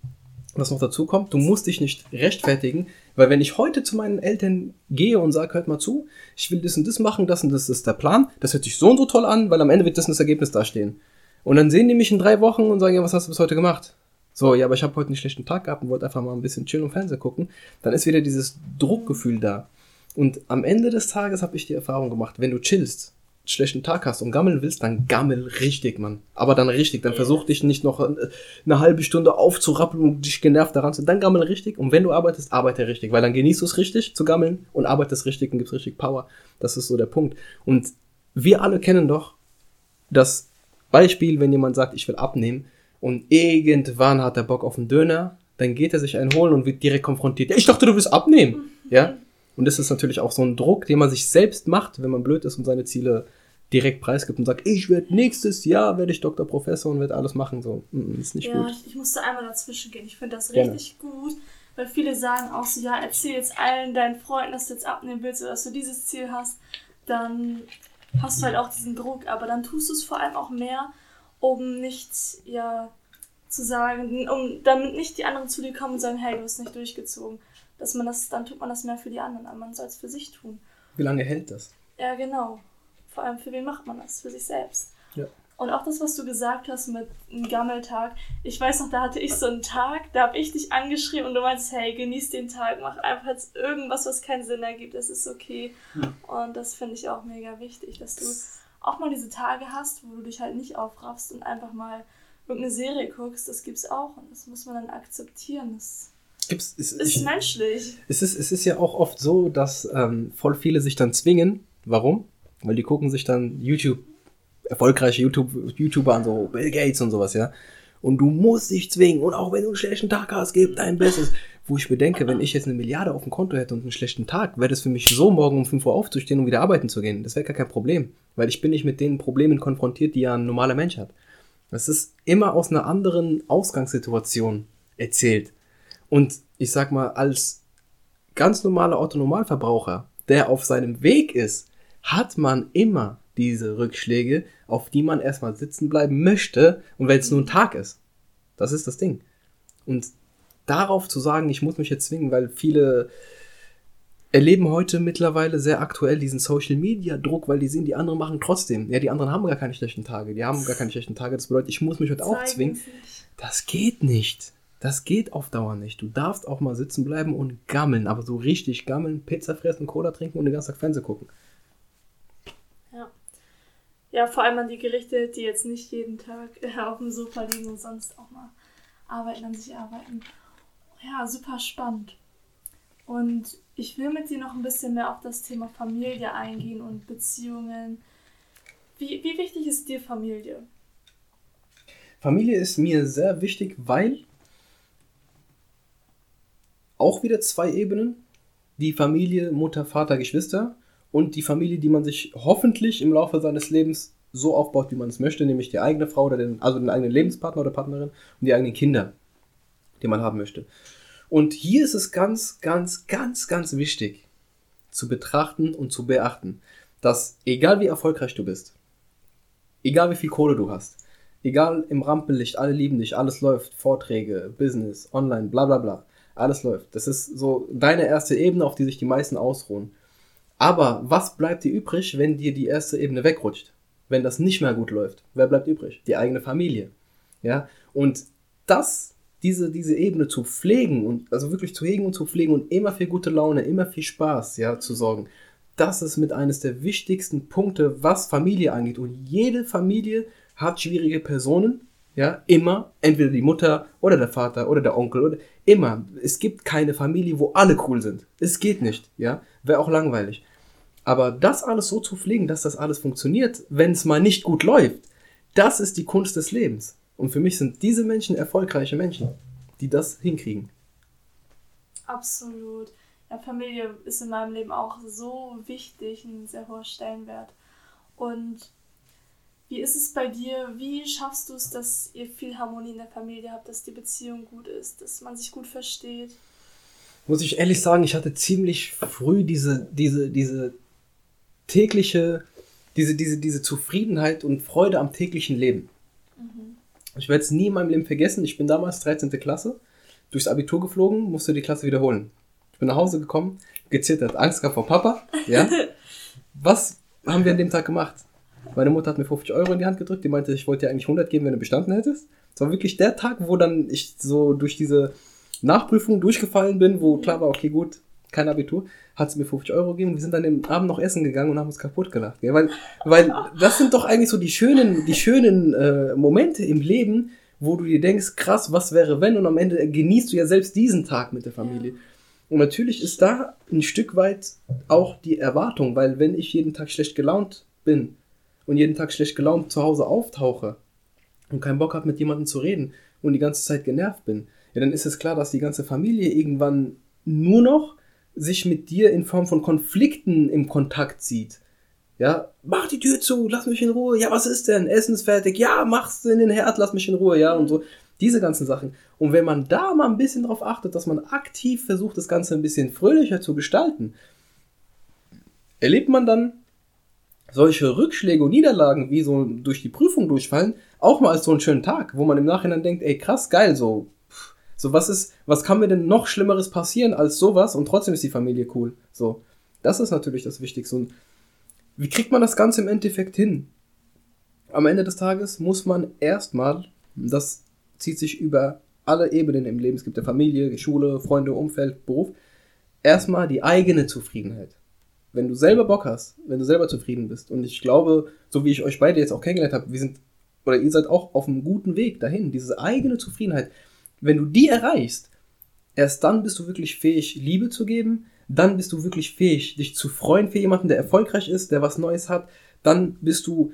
S2: Was noch dazu kommt, du musst dich nicht rechtfertigen, weil wenn ich heute zu meinen Eltern gehe und sage, hört mal zu, ich will das und das machen, das und das ist der Plan, das hört sich so und so toll an, weil am Ende wird das und das Ergebnis dastehen. Und dann sehen die mich in drei Wochen und sagen, ja, was hast du bis heute gemacht? So, ja, aber ich habe heute einen schlechten Tag gehabt und wollte einfach mal ein bisschen chillen und Fernseher gucken. Dann ist wieder dieses Druckgefühl da. Und am Ende des Tages habe ich die Erfahrung gemacht, wenn du chillst, schlechten Tag hast und gammeln willst, dann gammel richtig, Mann. Aber dann richtig. Dann versuch dich nicht noch eine halbe Stunde aufzurappeln und dich genervt daran zu. Dann gammel richtig. Und wenn du arbeitest, arbeite richtig. Weil dann genießt du es richtig zu gammeln und arbeitest richtig und gibst richtig Power. Das ist so der Punkt. Und wir alle kennen doch das Beispiel, wenn jemand sagt, ich will abnehmen und irgendwann hat er Bock auf einen Döner, dann geht er sich einen holen und wird direkt konfrontiert. Ja, ich dachte, du willst abnehmen. Ja? Und das ist natürlich auch so ein Druck, den man sich selbst macht, wenn man blöd ist und seine Ziele direkt preisgibt und sagt, ich werde nächstes Jahr werde ich Doktor, Professor und werde alles machen. So, mm, ist nicht
S1: ja, gut. Ich, ich musste einmal dazwischen gehen. Ich finde das richtig Gerne. gut, weil viele sagen auch so, ja, erzähl jetzt allen deinen Freunden, dass du jetzt abnehmen willst oder dass du dieses Ziel hast. Dann hast du halt auch diesen Druck, aber dann tust du es vor allem auch mehr, um nicht, ja, zu sagen, um damit nicht die anderen zu dir kommen und sagen, hey, du hast nicht durchgezogen dass man das, dann tut man das mehr für die anderen, aber man soll es für sich tun.
S2: Wie lange hält das?
S1: Ja, genau. Vor allem für wen macht man das? Für sich selbst.
S2: Ja.
S1: Und auch das, was du gesagt hast mit einem Gammeltag. Ich weiß noch, da hatte ich so einen Tag, da habe ich dich angeschrieben und du meinst, hey, genieß den Tag, mach einfach jetzt irgendwas, was keinen Sinn ergibt, das ist okay. Hm. Und das finde ich auch mega wichtig, dass du auch mal diese Tage hast, wo du dich halt nicht aufraffst und einfach mal irgendeine Serie guckst, das gibt's auch und das muss man dann akzeptieren. Das
S2: gibt's,
S1: es, ist ich, menschlich.
S2: Es ist, es ist ja auch oft so, dass ähm, voll viele sich dann zwingen. Warum? Weil die gucken sich dann YouTube, erfolgreiche YouTube, YouTuber an, so Bill Gates und sowas, ja. Und du musst dich zwingen. Und auch wenn du einen schlechten Tag hast, gib dein Bestes. Wo ich bedenke, wenn ich jetzt eine Milliarde auf dem Konto hätte und einen schlechten Tag, wäre das für mich so, morgen um 5 Uhr aufzustehen und wieder arbeiten zu gehen. Das wäre gar kein Problem. Weil ich bin nicht mit den Problemen konfrontiert, die ja ein normaler Mensch hat. Das ist immer aus einer anderen Ausgangssituation erzählt. Und ich sag mal, als ganz normaler Autonomalverbraucher, der auf seinem Weg ist, hat man immer diese Rückschläge, auf die man erstmal sitzen bleiben möchte und wenn es nur ein Tag ist. Das ist das Ding. Und darauf zu sagen, ich muss mich jetzt zwingen, weil viele erleben heute mittlerweile sehr aktuell diesen Social Media Druck, weil die sehen, die anderen machen trotzdem. Ja, die anderen haben gar keine schlechten Tage. Die haben gar keine schlechten Tage. Das bedeutet, ich muss mich heute auch zwingen. Das geht nicht. Das geht auf Dauer nicht. Du darfst auch mal sitzen bleiben und gammeln, aber so richtig gammeln, Pizza fressen, Cola trinken und den ganzen Tag Fernsehen gucken.
S1: Ja. Ja, vor allem an die Gerichte, die jetzt nicht jeden Tag auf dem Sofa liegen und sonst auch mal arbeiten, an sich arbeiten. Ja, super spannend. Und ich will mit dir noch ein bisschen mehr auf das Thema Familie eingehen und Beziehungen. Wie, wie wichtig ist dir Familie?
S2: Familie ist mir sehr wichtig, weil auch wieder zwei Ebenen. Die Familie, Mutter, Vater, Geschwister und die Familie, die man sich hoffentlich im Laufe seines Lebens so aufbaut, wie man es möchte, nämlich die eigene Frau oder den, also den eigenen Lebenspartner oder Partnerin und die eigenen Kinder, die man haben möchte. Und hier ist es ganz, ganz, ganz, ganz wichtig zu betrachten und zu beachten, dass egal wie erfolgreich du bist, egal wie viel Kohle du hast, egal im Rampenlicht, alle lieben dich, alles läuft, Vorträge, Business, online, bla bla bla, alles läuft. Das ist so deine erste Ebene, auf die sich die meisten ausruhen. Aber was bleibt dir übrig, wenn dir die erste Ebene wegrutscht? Wenn das nicht mehr gut läuft? Wer bleibt übrig? Die eigene Familie. Ja? Und das, diese, diese Ebene zu pflegen und also wirklich zu hegen und zu pflegen und immer für gute Laune, immer viel Spaß, ja, zu sorgen, das ist mit eines der wichtigsten Punkte, was Familie angeht. Und jede Familie hat schwierige Personen, ja, immer, entweder die Mutter oder der Vater oder der Onkel oder immer. Es gibt keine Familie, wo alle cool sind. Es geht nicht, ja. Wäre auch langweilig. Aber das alles so zu pflegen, dass das alles funktioniert, wenn es mal nicht gut läuft, das ist die Kunst des Lebens. Und für mich sind diese Menschen erfolgreiche Menschen, die das hinkriegen.
S1: Absolut. Ja, Familie ist in meinem Leben auch so wichtig, ein sehr hoher Stellenwert. Und wie ist es bei dir? Wie schaffst du es, dass ihr viel Harmonie in der Familie habt, dass die Beziehung gut ist, dass man sich gut versteht?
S2: Muss ich ehrlich sagen, ich hatte ziemlich früh diese, diese, diese tägliche, diese, diese, diese Zufriedenheit und Freude am täglichen Leben. Mhm. Ich werde es nie in meinem Leben vergessen. Ich bin damals 13. Klasse, durchs Abitur geflogen, musste die Klasse wiederholen. Ich bin nach Hause gekommen, gezittert, Angst gehabt vor Papa. Ja. Was haben wir an dem Tag gemacht? Meine Mutter hat mir 50 Euro in die Hand gedrückt, die meinte, ich wollte dir eigentlich 100 geben, wenn du bestanden hättest. Es war wirklich der Tag, wo dann ich so durch diese Nachprüfung durchgefallen bin, wo klar war, okay, gut, kein Abitur, hat sie mir 50 Euro gegeben. Wir sind dann im Abend noch essen gegangen und haben uns kaputt gelacht. Gell? Weil, weil das sind doch eigentlich so die schönen, die schönen äh, Momente im Leben, wo du dir denkst, krass, was wäre wenn? Und am Ende genießt du ja selbst diesen Tag mit der Familie. Und natürlich ist da ein Stück weit auch die Erwartung, weil wenn ich jeden Tag schlecht gelaunt bin und jeden Tag schlecht gelaunt zu Hause auftauche und keinen Bock habe, mit jemandem zu reden und die ganze Zeit genervt bin, ja, dann ist es klar, dass die ganze Familie irgendwann nur noch sich mit dir in Form von Konflikten im Kontakt sieht. Ja, mach die Tür zu, lass mich in Ruhe. Ja, was ist denn? Essen ist fertig. Ja, mach's in den Herd, lass mich in Ruhe. Ja, und so. Diese ganzen Sachen. Und wenn man da mal ein bisschen drauf achtet, dass man aktiv versucht, das Ganze ein bisschen fröhlicher zu gestalten, erlebt man dann solche Rückschläge und Niederlagen, wie so durch die Prüfung durchfallen, auch mal als so einen schönen Tag, wo man im Nachhinein denkt, ey, krass, geil, so, so, was ist, was kann mir denn noch Schlimmeres passieren als sowas und trotzdem ist die Familie cool. So, das ist natürlich das Wichtigste. Und wie kriegt man das Ganze im Endeffekt hin? Am Ende des Tages muss man erstmal, das zieht sich über alle Ebenen im Leben, es gibt ja Familie, Schule, Freunde, Umfeld, Beruf, erstmal die eigene Zufriedenheit. Wenn du selber Bock hast, wenn du selber zufrieden bist, und ich glaube, so wie ich euch beide jetzt auch kennengelernt habe, wir sind, oder ihr seid auch auf einem guten Weg dahin, diese eigene Zufriedenheit, wenn du die erreichst, erst dann bist du wirklich fähig, Liebe zu geben, dann bist du wirklich fähig, dich zu freuen für jemanden, der erfolgreich ist, der was Neues hat, dann bist du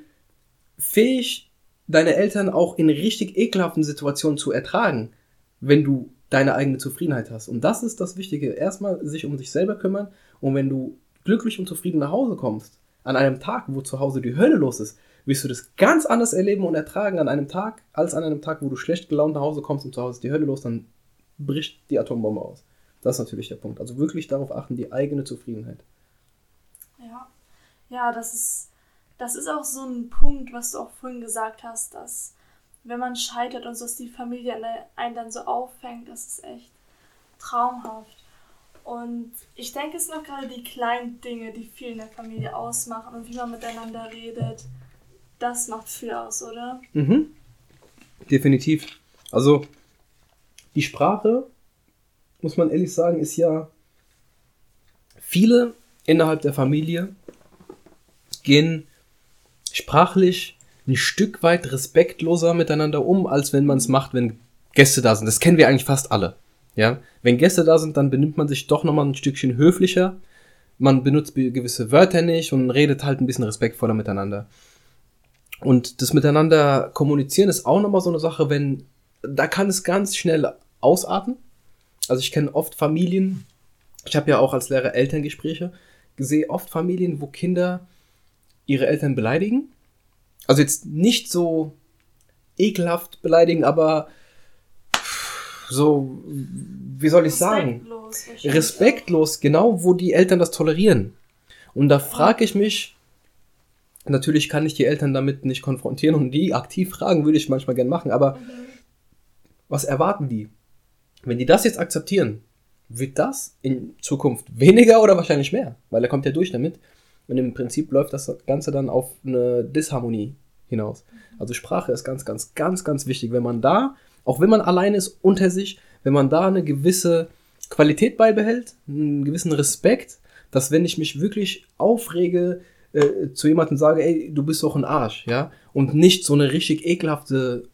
S2: fähig, deine Eltern auch in richtig ekelhaften Situationen zu ertragen, wenn du deine eigene Zufriedenheit hast. Und das ist das Wichtige. Erstmal sich um dich selber kümmern und wenn du glücklich und zufrieden nach Hause kommst, an einem Tag, wo zu Hause die Hölle los ist, wirst du das ganz anders erleben und ertragen an einem Tag, als an einem Tag, wo du schlecht gelaunt nach Hause kommst und zu Hause die Hölle los, dann bricht die Atombombe aus. Das ist natürlich der Punkt. Also wirklich darauf achten, die eigene Zufriedenheit.
S1: Ja, ja, das ist, das ist auch so ein Punkt, was du auch vorhin gesagt hast, dass wenn man scheitert und so, dass die Familie einen dann so auffängt, das ist echt traumhaft. Und ich denke, es sind auch gerade die kleinen Dinge, die viel in der Familie ausmachen und wie man miteinander redet das macht viel aus, oder?
S2: Mhm. Definitiv. Also, die Sprache, muss man ehrlich sagen, ist ja. Viele innerhalb der Familie gehen sprachlich ein Stück weit respektloser miteinander um, als wenn man es macht, wenn Gäste da sind. Das kennen wir eigentlich fast alle. Ja? Wenn Gäste da sind, dann benimmt man sich doch nochmal ein Stückchen höflicher. Man benutzt gewisse Wörter nicht und redet halt ein bisschen respektvoller miteinander. Und das Miteinander kommunizieren ist auch nochmal so eine Sache, wenn, da kann es ganz schnell ausarten. Also ich kenne oft Familien, ich habe ja auch als Lehrer Elterngespräche, gesehen oft Familien, wo Kinder ihre Eltern beleidigen. Also jetzt nicht so ekelhaft beleidigen, aber so, wie soll ich sagen? Respektlos, Respektlos genau, wo die Eltern das tolerieren. Und da frage ich mich, Natürlich kann ich die Eltern damit nicht konfrontieren und die aktiv fragen würde ich manchmal gern machen, aber mhm. was erwarten die? Wenn die das jetzt akzeptieren, wird das in Zukunft weniger oder wahrscheinlich mehr, weil er kommt ja durch damit. Und im Prinzip läuft das Ganze dann auf eine Disharmonie hinaus. Also Sprache ist ganz, ganz, ganz, ganz wichtig. Wenn man da, auch wenn man allein ist unter sich, wenn man da eine gewisse Qualität beibehält, einen gewissen Respekt, dass wenn ich mich wirklich aufrege, äh, zu jemandem sage, ey, du bist doch ein Arsch, ja, und nicht so eine richtig ekelhafte,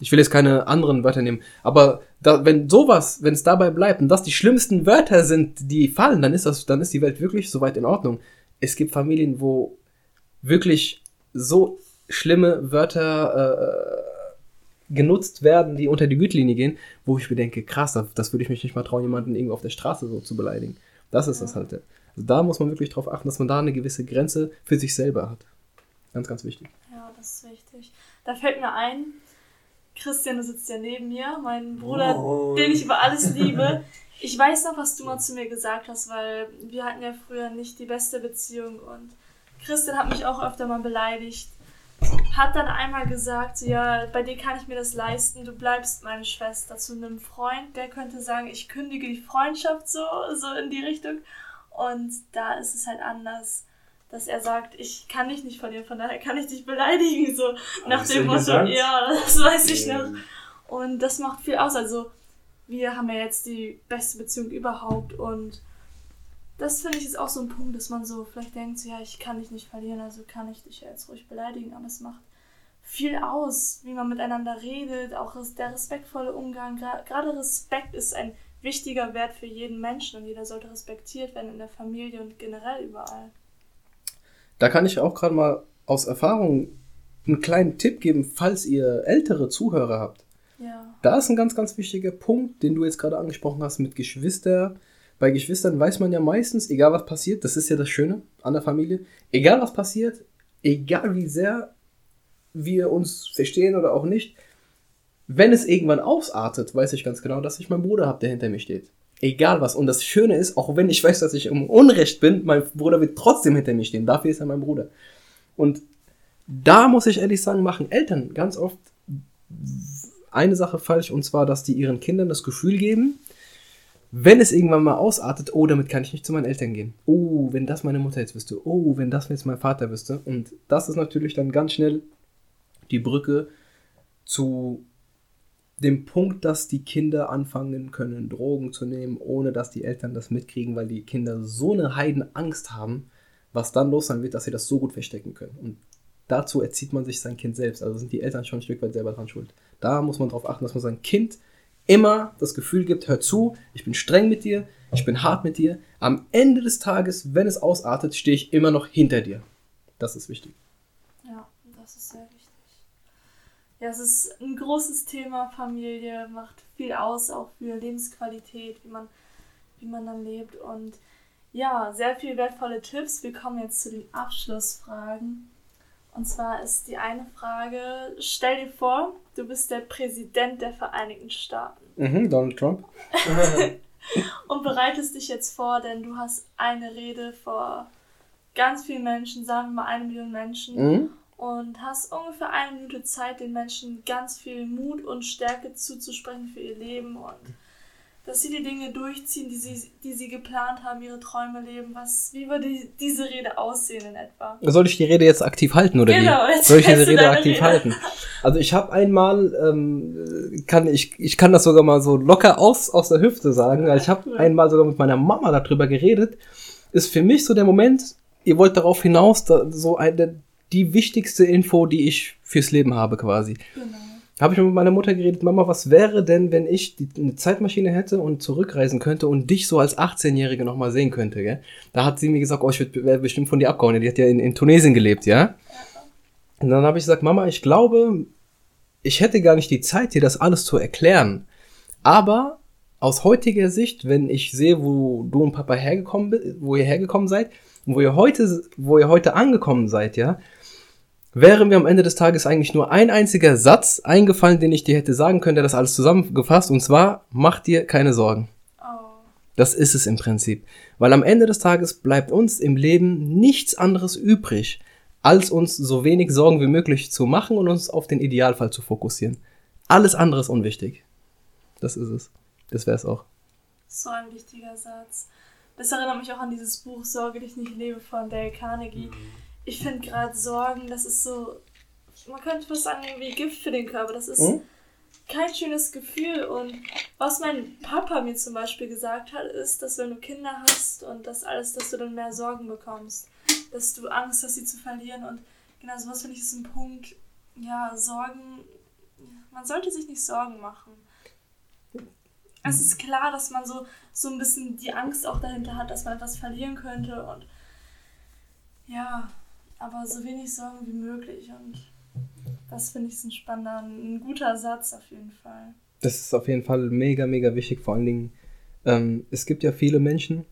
S2: ich will jetzt keine anderen Wörter nehmen, aber da, wenn sowas, wenn es dabei bleibt und das die schlimmsten Wörter sind, die fallen, dann ist das, dann ist die Welt wirklich soweit in Ordnung. Es gibt Familien, wo wirklich so schlimme Wörter äh, genutzt werden, die unter die Gütlinie gehen, wo ich mir denke, krass, das, das würde ich mich nicht mal trauen, jemanden irgendwo auf der Straße so zu beleidigen. Das ist das halt. Also da muss man wirklich darauf achten, dass man da eine gewisse Grenze für sich selber hat. Ganz, ganz wichtig.
S1: Ja, das ist wichtig. Da fällt mir ein, Christian, du sitzt ja neben mir, mein Bruder, oh. den ich über alles liebe. Ich weiß noch, was du mal zu mir gesagt hast, weil wir hatten ja früher nicht die beste Beziehung und Christian hat mich auch öfter mal beleidigt. Hat dann einmal gesagt, ja, bei dir kann ich mir das leisten, du bleibst meine Schwester. Zu einem Freund, der könnte sagen, ich kündige die Freundschaft so, so in die Richtung. Und da ist es halt anders, dass er sagt, ich kann dich nicht verlieren, von daher kann ich dich beleidigen, so nach dem Motto, ja, das weiß ich noch. Und das macht viel aus. Also wir haben ja jetzt die beste Beziehung überhaupt und das finde ich ist auch so ein Punkt, dass man so vielleicht denkt, ja, ich kann dich nicht verlieren, also kann ich dich ja jetzt ruhig beleidigen, aber es macht viel aus, wie man miteinander redet, auch der respektvolle Umgang. Gerade Respekt ist ein wichtiger Wert für jeden Menschen und jeder sollte respektiert werden in der Familie und generell überall.
S2: Da kann ich auch gerade mal aus Erfahrung einen kleinen Tipp geben, falls ihr ältere Zuhörer habt. Ja. Da ist ein ganz, ganz wichtiger Punkt, den du jetzt gerade angesprochen hast mit Geschwister. Bei Geschwistern weiß man ja meistens, egal was passiert, das ist ja das Schöne an der Familie, egal was passiert, egal wie sehr wir uns verstehen oder auch nicht, wenn es irgendwann ausartet, weiß ich ganz genau, dass ich meinen Bruder habe, der hinter mir steht. Egal was. Und das Schöne ist, auch wenn ich weiß, dass ich im Unrecht bin, mein Bruder wird trotzdem hinter mir stehen. Dafür ist er mein Bruder. Und da muss ich ehrlich sagen, machen Eltern ganz oft eine Sache falsch, und zwar, dass die ihren Kindern das Gefühl geben, wenn es irgendwann mal ausartet, oh, damit kann ich nicht zu meinen Eltern gehen. Oh, wenn das meine Mutter jetzt wüsste. Oh, wenn das jetzt mein Vater wüsste. Und das ist natürlich dann ganz schnell die Brücke zu dem Punkt, dass die Kinder anfangen können, Drogen zu nehmen, ohne dass die Eltern das mitkriegen, weil die Kinder so eine Heidenangst haben, was dann los sein wird, dass sie das so gut verstecken können. Und dazu erzieht man sich sein Kind selbst. Also sind die Eltern schon ein Stück weit selber dran schuld. Da muss man darauf achten, dass man sein Kind immer das Gefühl gibt, hör zu, ich bin streng mit dir, ich bin hart mit dir. Am Ende des Tages, wenn es ausartet, stehe ich immer noch hinter dir. Das ist wichtig.
S1: Ja, das ist sehr wichtig. Ja, es ist ein großes Thema. Familie macht viel aus, auch für Lebensqualität, wie man, wie man dann lebt. Und ja, sehr viele wertvolle Tipps. Wir kommen jetzt zu den Abschlussfragen. Und zwar ist die eine Frage, stell dir vor, du bist der Präsident der Vereinigten Staaten.
S2: Mhm, Donald Trump.
S1: und bereitest dich jetzt vor, denn du hast eine Rede vor ganz vielen Menschen, sagen wir mal eine Million Menschen. Mhm. Und hast ungefähr eine Minute Zeit, den Menschen ganz viel Mut und Stärke zuzusprechen für ihr Leben und dass sie die Dinge durchziehen, die sie, die sie geplant haben, ihre Träume leben. Was, wie würde die, diese Rede aussehen in etwa?
S2: Soll ich die Rede jetzt aktiv halten oder genau, wie? Soll ich diese Rede aktiv Rede? halten? Also ich habe einmal, ähm, kann ich, ich kann das sogar mal so locker aus, aus der Hüfte sagen, weil ich habe ja. einmal sogar mit meiner Mama darüber geredet. Ist für mich so der Moment, ihr wollt darauf hinaus, da, so eine, die wichtigste Info, die ich fürs Leben habe quasi. Genau habe ich mit meiner Mutter geredet, Mama, was wäre denn, wenn ich die, eine Zeitmaschine hätte und zurückreisen könnte und dich so als 18-Jährige nochmal sehen könnte, gell? Da hat sie mir gesagt, oh, ich wäre bestimmt von dir abgehauen. Die hat ja in, in Tunesien gelebt, ja? Und dann habe ich gesagt, Mama, ich glaube, ich hätte gar nicht die Zeit, dir das alles zu erklären. Aber aus heutiger Sicht, wenn ich sehe, wo du und Papa hergekommen, wo ihr hergekommen seid, wo ihr heute, wo ihr heute angekommen seid, ja, wäre mir am Ende des Tages eigentlich nur ein einziger Satz eingefallen, den ich dir hätte sagen können, der das alles zusammengefasst, und zwar, mach dir keine Sorgen. Oh. Das ist es im Prinzip. Weil am Ende des Tages bleibt uns im Leben nichts anderes übrig, als uns so wenig Sorgen wie möglich zu machen und uns auf den Idealfall zu fokussieren. Alles andere ist unwichtig. Das ist es. Das wäre es auch.
S1: So ein wichtiger Satz. Das erinnert mich auch an dieses Buch Sorge dich nicht lebe von Dale Carnegie. Mhm ich finde gerade Sorgen, das ist so, man könnte fast sagen, wie Gift für den Körper. Das ist hm? kein schönes Gefühl. Und was mein Papa mir zum Beispiel gesagt hat, ist, dass wenn du Kinder hast und das alles, dass du dann mehr Sorgen bekommst. Dass du Angst hast, sie zu verlieren. Und genau sowas finde ich ist ein Punkt, ja, Sorgen, man sollte sich nicht Sorgen machen. Es ist klar, dass man so, so ein bisschen die Angst auch dahinter hat, dass man etwas verlieren könnte und ja, aber so wenig Sorgen wie möglich. Und das finde ich ein spannender, ein guter Satz auf jeden Fall.
S2: Das ist auf jeden Fall mega, mega wichtig. Vor allen Dingen, ähm, es gibt ja viele Menschen,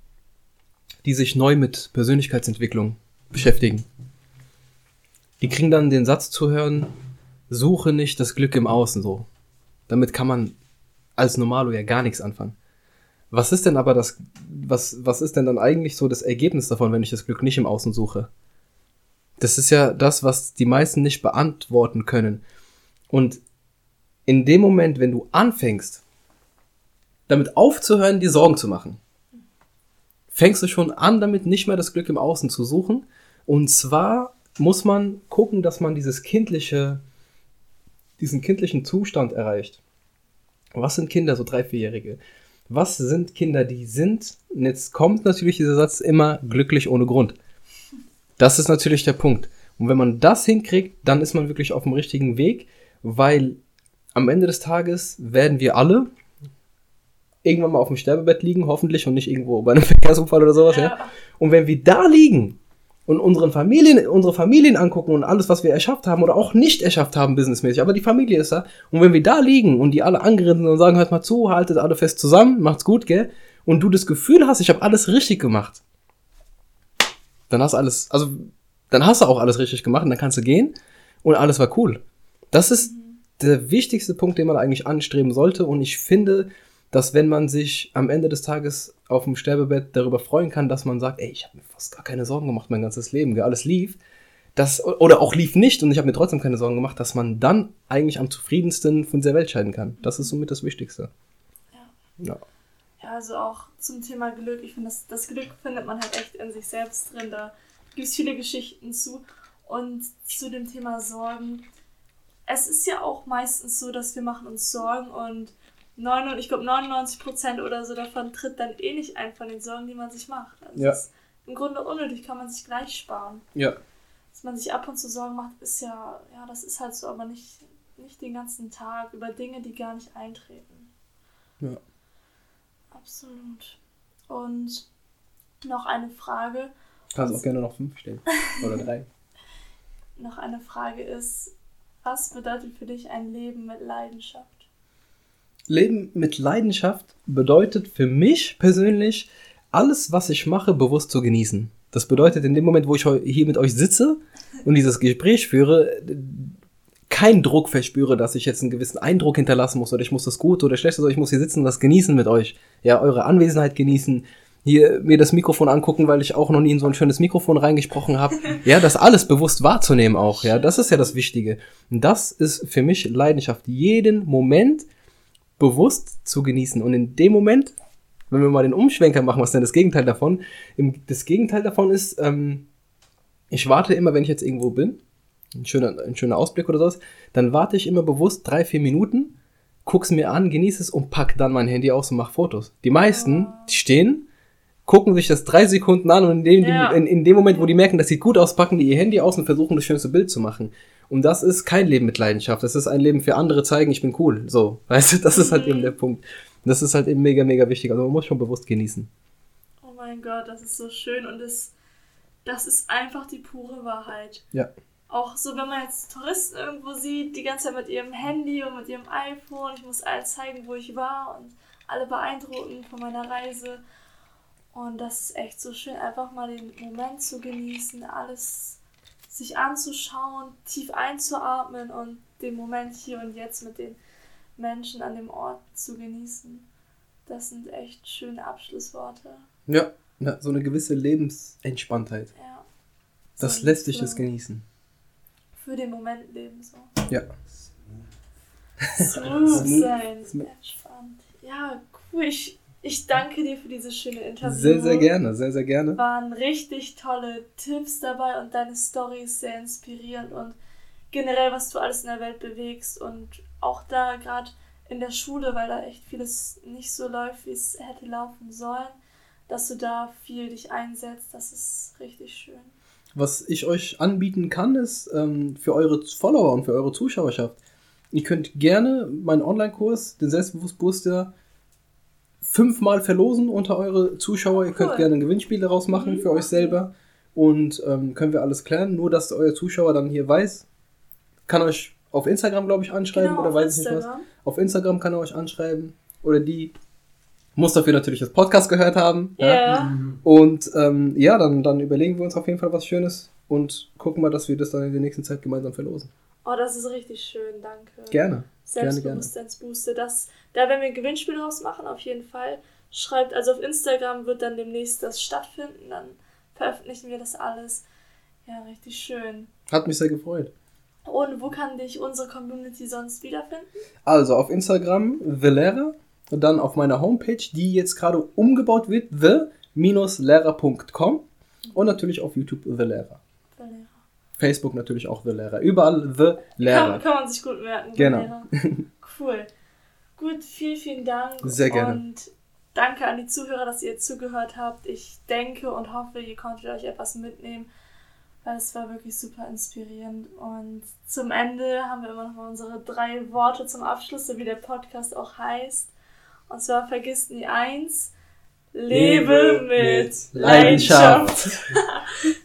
S2: die sich neu mit Persönlichkeitsentwicklung beschäftigen. Die kriegen dann den Satz zu hören, suche nicht das Glück im Außen so. Damit kann man als Normalo ja gar nichts anfangen. Was ist denn aber das, was, was ist denn dann eigentlich so das Ergebnis davon, wenn ich das Glück nicht im Außen suche? Das ist ja das, was die meisten nicht beantworten können. Und in dem Moment, wenn du anfängst, damit aufzuhören, dir Sorgen zu machen, fängst du schon an, damit nicht mehr das Glück im Außen zu suchen. Und zwar muss man gucken, dass man dieses kindliche, diesen kindlichen Zustand erreicht. Was sind Kinder, so drei, vierjährige? Was sind Kinder, die sind? Und jetzt kommt natürlich dieser Satz immer glücklich ohne Grund. Das ist natürlich der Punkt. Und wenn man das hinkriegt, dann ist man wirklich auf dem richtigen Weg, weil am Ende des Tages werden wir alle irgendwann mal auf dem Sterbebett liegen, hoffentlich, und nicht irgendwo bei einem Verkehrsunfall oder sowas, ja. ja. Und wenn wir da liegen und unseren Familien, unsere Familien angucken und alles, was wir erschafft haben oder auch nicht erschafft haben, businessmäßig, aber die Familie ist da. Und wenn wir da liegen und die alle angerissen sind und sagen, hört mal zu, haltet alle fest zusammen, macht's gut, gell? Und du das Gefühl hast, ich habe alles richtig gemacht, dann hast du alles, also dann hast du auch alles richtig gemacht und dann kannst du gehen und alles war cool. Das ist der wichtigste Punkt, den man eigentlich anstreben sollte und ich finde, dass wenn man sich am Ende des Tages auf dem Sterbebett darüber freuen kann, dass man sagt, ey, ich habe mir fast gar keine Sorgen gemacht, mein ganzes Leben, alles lief, das, oder auch lief nicht und ich habe mir trotzdem keine Sorgen gemacht, dass man dann eigentlich am zufriedensten von dieser Welt scheiden kann. Das ist somit das Wichtigste.
S1: Ja, ja also auch zum Thema Glück. Ich finde, das, das Glück findet man halt echt in sich selbst drin. Da gibt es viele Geschichten zu. Und zu dem Thema Sorgen. Es ist ja auch meistens so, dass wir machen uns Sorgen und 9, ich glaube 99 Prozent oder so davon tritt dann eh nicht ein von den Sorgen, die man sich macht. Also ja. ist im Grunde unnötig, kann man sich gleich sparen. Ja. Dass man sich ab und zu Sorgen macht, ist ja, ja, das ist halt so, aber nicht, nicht den ganzen Tag über Dinge, die gar nicht eintreten. Ja. Absolut. Und noch eine Frage.
S2: Kannst auch gerne noch fünf stellen. Oder drei.
S1: noch eine Frage ist, was bedeutet für dich ein Leben mit Leidenschaft?
S2: Leben mit Leidenschaft bedeutet für mich persönlich, alles, was ich mache, bewusst zu genießen. Das bedeutet, in dem Moment, wo ich hier mit euch sitze und dieses Gespräch führe, keinen Druck verspüre, dass ich jetzt einen gewissen Eindruck hinterlassen muss oder ich muss das gut oder schlecht, sondern ich muss hier sitzen und das genießen mit euch. Ja, eure Anwesenheit genießen, hier mir das Mikrofon angucken, weil ich auch noch nie in so ein schönes Mikrofon reingesprochen habe. Ja, das alles bewusst wahrzunehmen auch. Ja, das ist ja das Wichtige. Und das ist für mich Leidenschaft. Jeden Moment bewusst zu genießen. Und in dem Moment, wenn wir mal den Umschwenker machen, was denn das Gegenteil davon? das Gegenteil davon ist, ähm, ich warte immer, wenn ich jetzt irgendwo bin, ein schöner, ein schöner Ausblick oder sowas, dann warte ich immer bewusst drei, vier Minuten, guck's mir an, genieße es und pack dann mein Handy aus und mach Fotos. Die meisten, die stehen, gucken sich das drei Sekunden an und in dem, ja. in, in, dem Moment, wo die merken, das sieht gut aus, packen die ihr Handy aus und versuchen das schönste Bild zu machen. Und das ist kein Leben mit Leidenschaft. Das ist ein Leben für andere zeigen, ich bin cool. So, weißt du, das ist halt eben der Punkt. Das ist halt eben mega, mega wichtig. Also man muss schon bewusst genießen.
S1: Oh mein Gott, das ist so schön und das, das ist einfach die pure Wahrheit. Ja. Auch so, wenn man jetzt Touristen irgendwo sieht, die ganze Zeit mit ihrem Handy und mit ihrem iPhone, ich muss alles zeigen, wo ich war und alle beeindrucken von meiner Reise. Und das ist echt so schön, einfach mal den Moment zu genießen, alles sich anzuschauen, tief einzuatmen und den Moment hier und jetzt mit den Menschen an dem Ort zu genießen. Das sind echt schöne Abschlussworte.
S2: Ja, ja so eine gewisse Lebensentspanntheit. Ja. Das so lässt sich es genießen.
S1: Für den Moment leben so. Ja. Smooth sein, entspannt. Ja, cool. Ich ich danke dir für dieses schöne Interview.
S2: Sehr, sehr gerne, sehr, sehr gerne.
S1: Waren richtig tolle Tipps dabei und deine Story ist sehr inspirierend und generell, was du alles in der Welt bewegst und auch da gerade in der Schule, weil da echt vieles nicht so läuft, wie es hätte laufen sollen, dass du da viel dich einsetzt, das ist richtig schön.
S2: Was ich euch anbieten kann, ist ähm, für eure Follower und für eure Zuschauerschaft. Ihr könnt gerne meinen Online-Kurs, den Selbstbewusst-Booster, fünfmal verlosen unter eure Zuschauer. Ihr könnt cool. gerne ein Gewinnspiel daraus machen mhm. für euch selber. Und ähm, können wir alles klären. Nur, dass euer Zuschauer dann hier weiß, kann euch auf Instagram, glaube ich, anschreiben genau, oder weiß ich nicht was. Auf Instagram kann er euch anschreiben. Oder die muss dafür natürlich das Podcast gehört haben. Yeah. Ja. Und ähm, ja, dann, dann überlegen wir uns auf jeden Fall was Schönes und gucken mal, dass wir das dann in der nächsten Zeit gemeinsam verlosen.
S1: Oh, das ist richtig schön, danke.
S2: Gerne.
S1: Selbstbewusstseinsbooster. Das, da werden wir ein Gewinnspiel draus machen, auf jeden Fall. schreibt, also auf Instagram wird dann demnächst das stattfinden, dann veröffentlichen wir das alles. Ja, richtig schön.
S2: Hat mich sehr gefreut.
S1: Und wo kann dich unsere Community sonst wiederfinden?
S2: Also auf Instagram Velera und dann auf meiner Homepage, die jetzt gerade umgebaut wird, the-lehrer.com und natürlich auf YouTube The Lehrer. The Lehrer. Facebook natürlich auch The Lehrer. Überall The Lehrer.
S1: Kann, kann man sich gut merken.
S2: Genau.
S1: Cool. Gut, vielen, vielen Dank. Sehr gerne. Und danke an die Zuhörer, dass ihr zugehört habt. Ich denke und hoffe, ihr konntet euch etwas mitnehmen, weil es war wirklich super inspirierend. Und zum Ende haben wir immer noch mal unsere drei Worte zum Abschluss, so wie der Podcast auch heißt. Und zwar vergisst nie eins. Lebe, Lebe mit Leidenschaft. Leidenschaft.